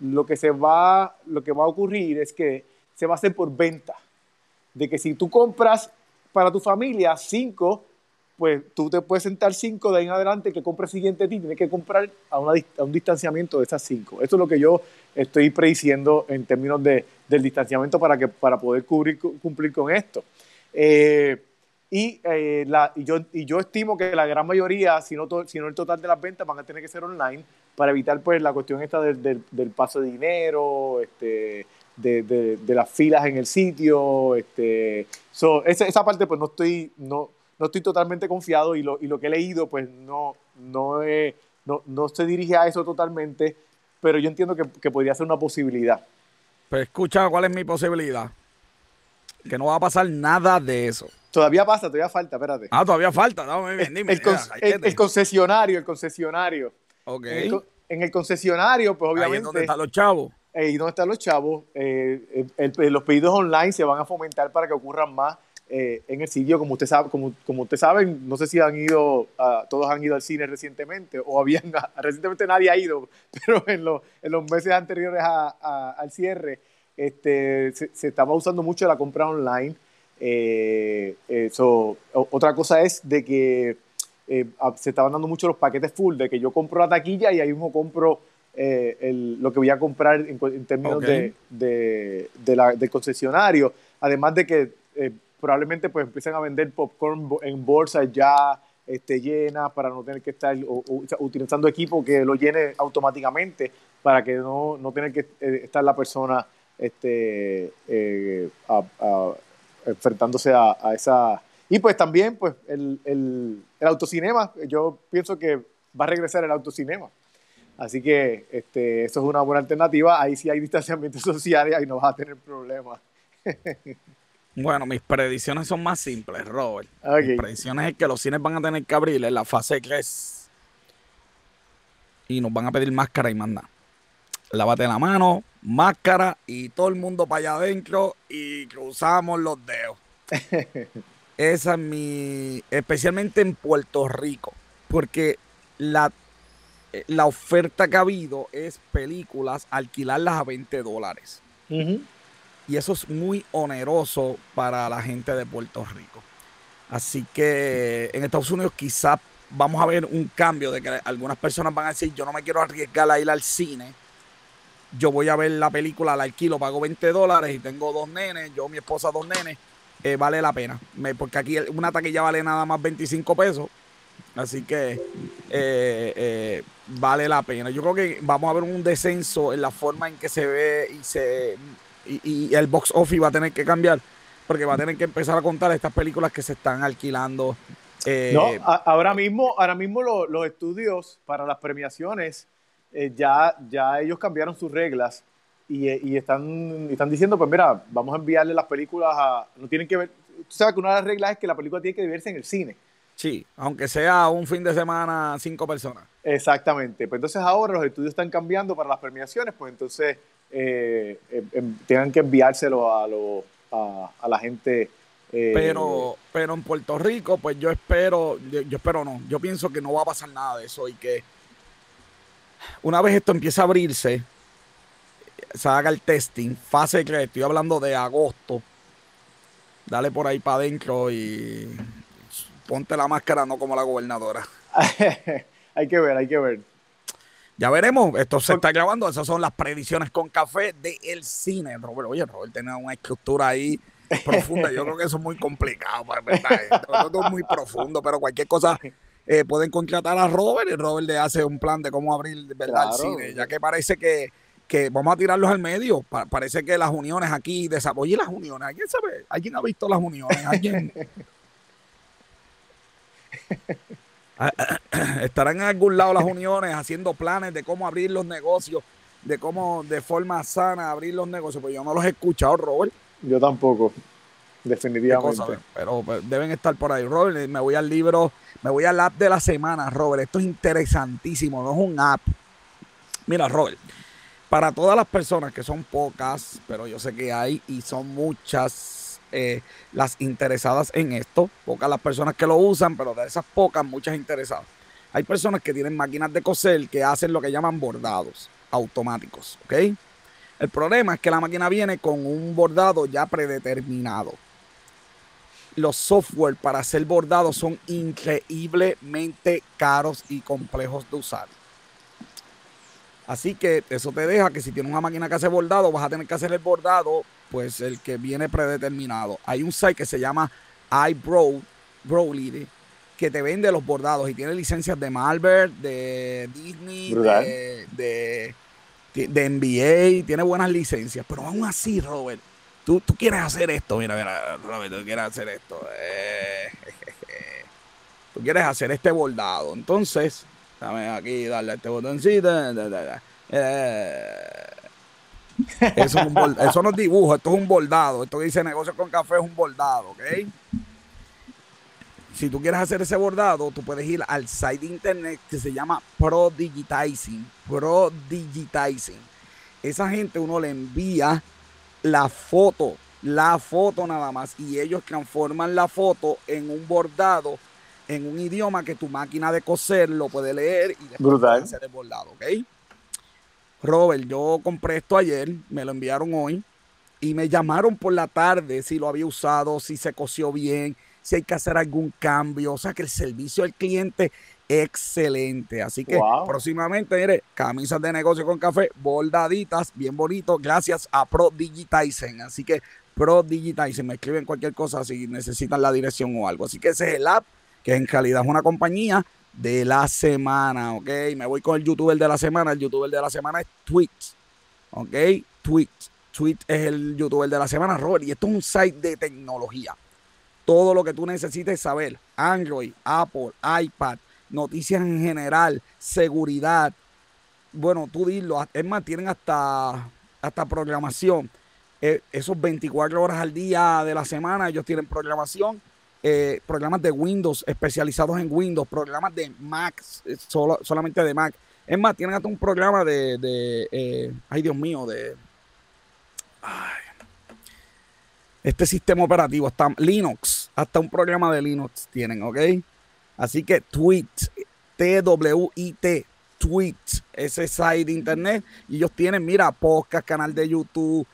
lo que se va, lo que va a ocurrir es que se va a hacer por venta. De que si tú compras para tu familia cinco pues tú te puedes sentar cinco de ahí en adelante que compre el siguiente ti, tienes que comprar a, un distanciamiento de esas cinco. Eso es lo que yo estoy prediciendo en términos de, del distanciamiento para, que, para poder cubrir, cumplir con esto. Eh, y, eh, la, y, yo, y yo estimo que la gran mayoría, si no, si no el total de las ventas, van a tener que ser online para evitar pues la cuestión esta del, del, paso de dinero, este, de, de, las filas en el sitio. Este, esa, esa, parte pues no estoy, no, no estoy totalmente confiado y lo, y lo que he leído pues no, no, no, no se dirige a eso totalmente, pero yo entiendo que, que podría ser una posibilidad. Pues escucha, ¿cuál es mi posibilidad? Que no va a pasar nada de eso. Todavía pasa, todavía falta, espérate. Ah, todavía falta, no, dime. El, concesionario, el concesionario. Ok. En el, concesionario, pues obviamente. Ahí ¿Dónde están los chavos? ¿Y dónde están los chavos? Eh, los pedidos online se van a fomentar para que ocurran más eh, en el sitio, como usted sabe, como, como usted saben, no sé si han ido, todos han ido al cine recientemente, o habían, recientemente nadie ha ido, pero en, en los meses anteriores al cierre, este, se, estaba usando mucho la compra online. Eh, eso, otra cosa es de que eh, se estaban dando mucho los paquetes full, de que yo compro la taquilla y ahí mismo compro lo que voy a comprar en, términos de, de, la, del concesionario. Además de que probablemente pues empiecen a vender popcorn en bolsas ya este, llenas para no tener que estar utilizando equipo que lo llene automáticamente para que no, no tener que eh, estar la persona este, eh, enfrentándose a, esa... Y pues también pues el, el, el, autocinema, yo pienso que va a regresar el autocinema. Así que este, eso es una buena alternativa. Ahí sí hay distanciamiento social y ahí no vas a tener problemas. Bueno, mis predicciones son más simples, Robert. Mis predicciones es que los cines van a tener que abrir en la fase 3 y nos van a pedir máscara y manda. Lávate la mano, máscara y todo el mundo para allá adentro y cruzamos los dedos. Esa es mi. Especialmente en Puerto Rico, porque la, eh, la oferta que ha habido es películas, alquilarlas a 20 dólares y eso es muy oneroso para la gente de Puerto Rico. Así que en Estados Unidos quizás vamos a ver un cambio de que algunas personas van a decir, yo no me quiero arriesgar a ir al cine, yo voy a ver la película, la alquilo, pago 20 dólares y tengo dos nenes, yo, mi esposa, dos nenes, eh, vale la pena. porque aquí una taquilla vale nada más 25 pesos. Así que eh, eh, vale la pena. Yo creo que vamos a ver un descenso en la forma en que se ve y se y, el box office va a tener que cambiar porque va a tener que empezar a contar estas películas que se están alquilando. Eh, no, ahora mismo, ahora mismo los estudios para las premiaciones eh, ya, ya ellos cambiaron sus reglas y, y, están, están diciendo, pues mira, vamos a enviarle las películas a... No tienen que ver... Tú sabes que una de las reglas es que la película tiene que verse en el cine. Sí, aunque sea un fin de semana cinco personas. Exactamente. Pues entonces ahora los estudios están cambiando para las premiaciones, pues entonces eh, em, em, tengan que enviárselo a, a, la gente. Eh, pero, pero en Puerto Rico, pues yo espero, yo, espero no, yo pienso que no va a pasar nada de eso y que una vez esto empiece a abrirse, se haga el testing, fase que estoy hablando de agosto, dale por ahí para adentro y ponte la máscara, no como la gobernadora. hay que ver, hay que ver. Ya veremos, esto se está grabando, esas son las predicciones con café del cine. Robert, oye, Robert tiene una estructura ahí profunda, yo creo que eso es muy complicado, pues, ¿verdad? Es muy profundo, pero cualquier cosa eh, pueden contratar a Robert y Robert le hace un plan de cómo abrir ¿verdad? el cine, ya que parece que, que vamos a tirarlos al medio. parece que las uniones aquí, oye, las uniones, ¿alguien sabe? ¿Alguien ha visto las uniones? ¿Alguien? Estarán en algún lado las uniones haciendo planes de cómo abrir los negocios, de cómo de forma sana abrir los negocios, pues yo no los he escuchado, Robert. Yo tampoco, definitivamente. pero pues, deben estar por ahí, Robert. Me voy al libro, me voy al app de la semana, Robert. Esto es interesantísimo, no es un app. Mira, Robert, para todas las personas que son pocas, pero yo sé que hay y son muchas eh, las interesadas en esto, pocas las personas que lo usan, pero de esas pocas, muchas interesadas. Hay personas que tienen máquinas de coser que hacen lo que llaman bordados automáticos, ¿ok? El problema es que la máquina viene con un bordado ya predeterminado. Los software para hacer bordados son increíblemente caros y complejos de usar. Así que eso te deja que si tienes una máquina que hace bordado, vas a tener que hacer el bordado, pues el que viene predeterminado. Hay un site que se llama iBrow, Browly, que te vende los bordados y tiene licencias de Malvern, de Disney, de, de, NBA, tiene buenas licencias. Pero aún así, Robert, tú, tú quieres hacer esto, mira, mira, Robert, tú quieres hacer esto. Eh, tú quieres hacer este bordado. Entonces, aquí, darle este botoncito. Eh, eso, es un eso no es dibujo, esto es un bordado. Esto dice negocio con café es un bordado, ¿ok? Si tú quieres hacer ese bordado, tú puedes ir al site de internet que se llama Prodigitizing. Prodigitizing. Esa gente uno le envía la foto, la foto nada más, y ellos transforman la foto en un bordado en un idioma que tu máquina de coser lo puede leer y después hacer el bordado, ¿ok? Robert, yo compré esto ayer, me lo enviaron hoy y me llamaron por la tarde si lo había usado, si se cosió bien, si hay que hacer algún cambio. O sea que el servicio al cliente excelente. Así que próximamente, mire, camisas de negocio con café, bordaditas, bien bonito, gracias a Pro Digitizen. Así que Pro Digitizen, me escriben cualquier cosa si necesitan la dirección o algo. Así que ese es el app, que en realidad es una compañía de la semana, ¿ok? Me voy con el youtuber de la semana. El youtuber de la semana es Twitch, ¿ok? Twitch. Twitch es el youtuber de la semana, Robert. Y esto es un site de tecnología. Todo lo que tú necesites saber. Android, Apple, iPad, noticias en general, seguridad. Bueno, tú dilo. Es más, tienen hasta, hasta programación. Eh, esos 24 horas al día de la semana, ellos tienen programación eh, programas de Windows especializados en Windows, programas de Mac, eh, solamente de Mac. Es más, tienen hasta un programa de, de eh, ay Dios mío, de este sistema operativo, hasta Linux, hasta un programa de Linux tienen, ¿ok? Así que Tweet, T-W-I-T, Tweet, ese site de internet, y ellos tienen, mira, podcast, canal de YouTube,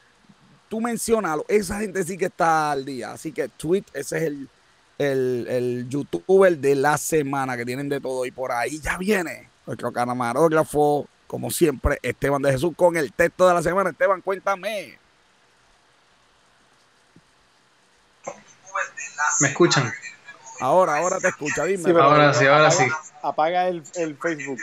tú mencionalo, esa gente sí que está al día. Así que Tweet, ese es el, el, el youtuber de la semana, que tienen de todo. Y por ahí ya viene nuestro camarógrafo, como siempre, Esteban de Jesús, con el texto de la semana. Esteban, cuéntame. ¿Me escuchan? Ahora, ahora te escucha, dime. ahora sí, ahora sí. Apaga el, el Facebook.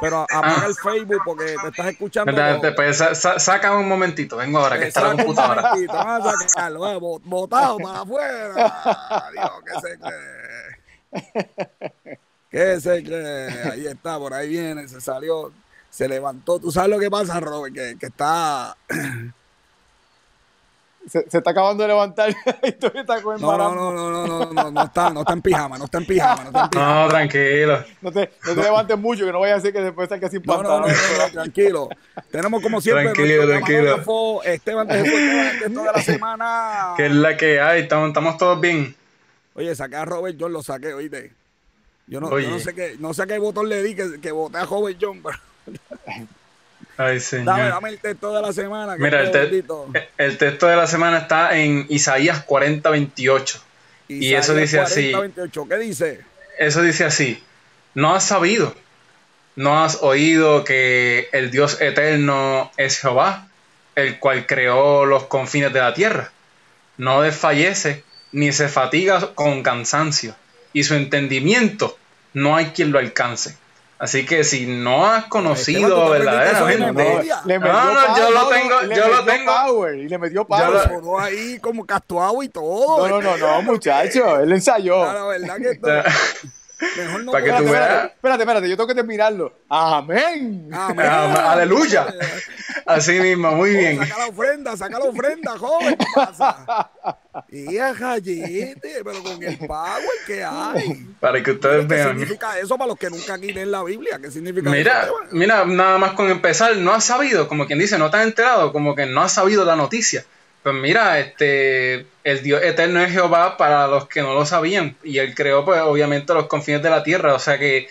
Pero apaga el Facebook porque te estás escuchando. Pues, saca un momentito, vengo ahora, que está la computadora. Vamos a sacarlo, eh, botado para afuera. Dios, ¿qué se cree? ¿Qué se cree? Ahí está, por ahí viene, se salió, se levantó. ¿Tú sabes lo que pasa, Robert? Que, que está se, se, está acabando de levantar y todavía está con no, no, no, no, no, no, no, no, está, no está en pijama, no está en pijama, no está en pijama. No, tranquilo. No te, no te levantes mucho, que no vaya a ser que después salga sin pantalón. No, no, no, no, tranquilo. Tenemos como siempre tranquilo, tranquilo. Esteban de toda la semana. Que es la que hay, estamos, estamos todos bien. Oye, saqué a Robert John, lo saqué, oíste. Yo no, yo no sé qué, no sé qué botón le di que, que voté a Robert John, pero... Ay, señor. Dame, dame, el texto de la semana. Mira, el, el, texto de la semana está en Isaías 40, 28. y eso dice 40, así. 28. ¿Qué dice? Eso dice así. No has sabido, no has oído que el Dios eterno es Jehová, el cual creó los confines de la tierra. No desfallece ni se fatiga con cansancio, y su entendimiento no hay quien lo alcance. Así que si no has conocido verdaderamente. Le metió no, no, yo lo tengo, yo lo tengo. Power, y le metió power. Lo... ahí como castuado y todo. No, no, no, no, muchacho. Él ensayó. La verdad que. Mejor no Para que tú veas. Espérate, espérate, yo tengo que terminarlo. Amén. Amén. Aleluya. Así mismo, muy bien. Saca la ofrenda, saca la ofrenda, joven. ¿Qué pasa? Y a pero con el power que hay. Para que ustedes vean. ¿Qué significa eso para los que nunca leen la Biblia? ¿Qué significa mira, eso? Mira, nada más con empezar, no has sabido, como quien dice, no te has enterado, como que no has sabido la noticia. Pues mira, este, el Dios eterno es Jehová para los que no lo sabían. Y él creó, pues, obviamente, los confines de la tierra. O sea que, o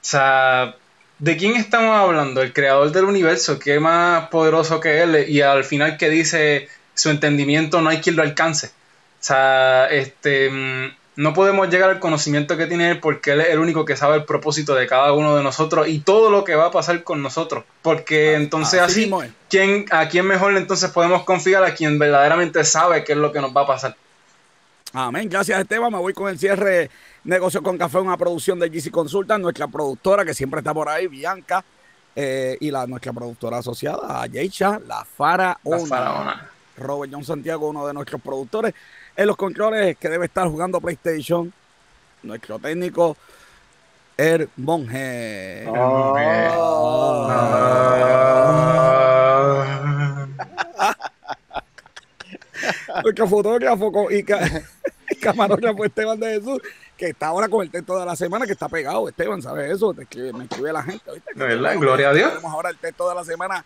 sea, ¿de quién estamos hablando? El creador del universo, que es más poderoso que él. Y al final que dice su entendimiento no hay quien lo alcance. O sea, este, mm, no podemos llegar al conocimiento que tiene Él porque Él es el único que sabe el propósito de cada uno de nosotros y todo lo que va a pasar con nosotros. Porque entonces así, ¿quién, ¿a quién mejor entonces podemos confiar? A quien verdaderamente sabe qué es lo que nos va a pasar. Amén. Gracias, Esteban. Me voy con el cierre Negocio con Café, una producción de GC Consulta, nuestra productora que siempre está por ahí, Bianca, eh, y la, nuestra productora asociada, Yeisha, la Faraona. La Faraona. Robert John Santiago, uno de nuestros productores. En los controles que debe estar jugando PlayStation, nuestro técnico, El Monje. nuestro fotógrafo y, camarógrafo Esteban de Jesús, que está ahora con el texto de la semana, que está pegado, Esteban, ¿sabes eso? me escribe la gente, ¿viste? verdad, gloria a Dios. Tenemos ahora el texto de la semana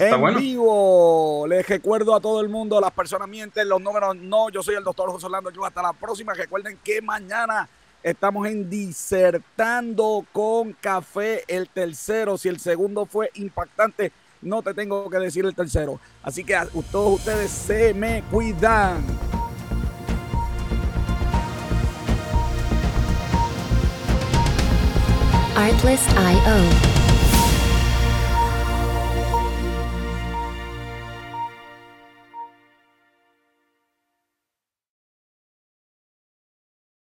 en vivo. Les recuerdo a todo el mundo, las personas mienten, los números no. Yo soy el doctor José Orlando Yo Hasta la próxima. Recuerden que mañana estamos en Disertando con Café, el tercero. Si el segundo fue impactante, no te tengo que decir el tercero. Así que todos ustedes se me cuidan. Artlist.io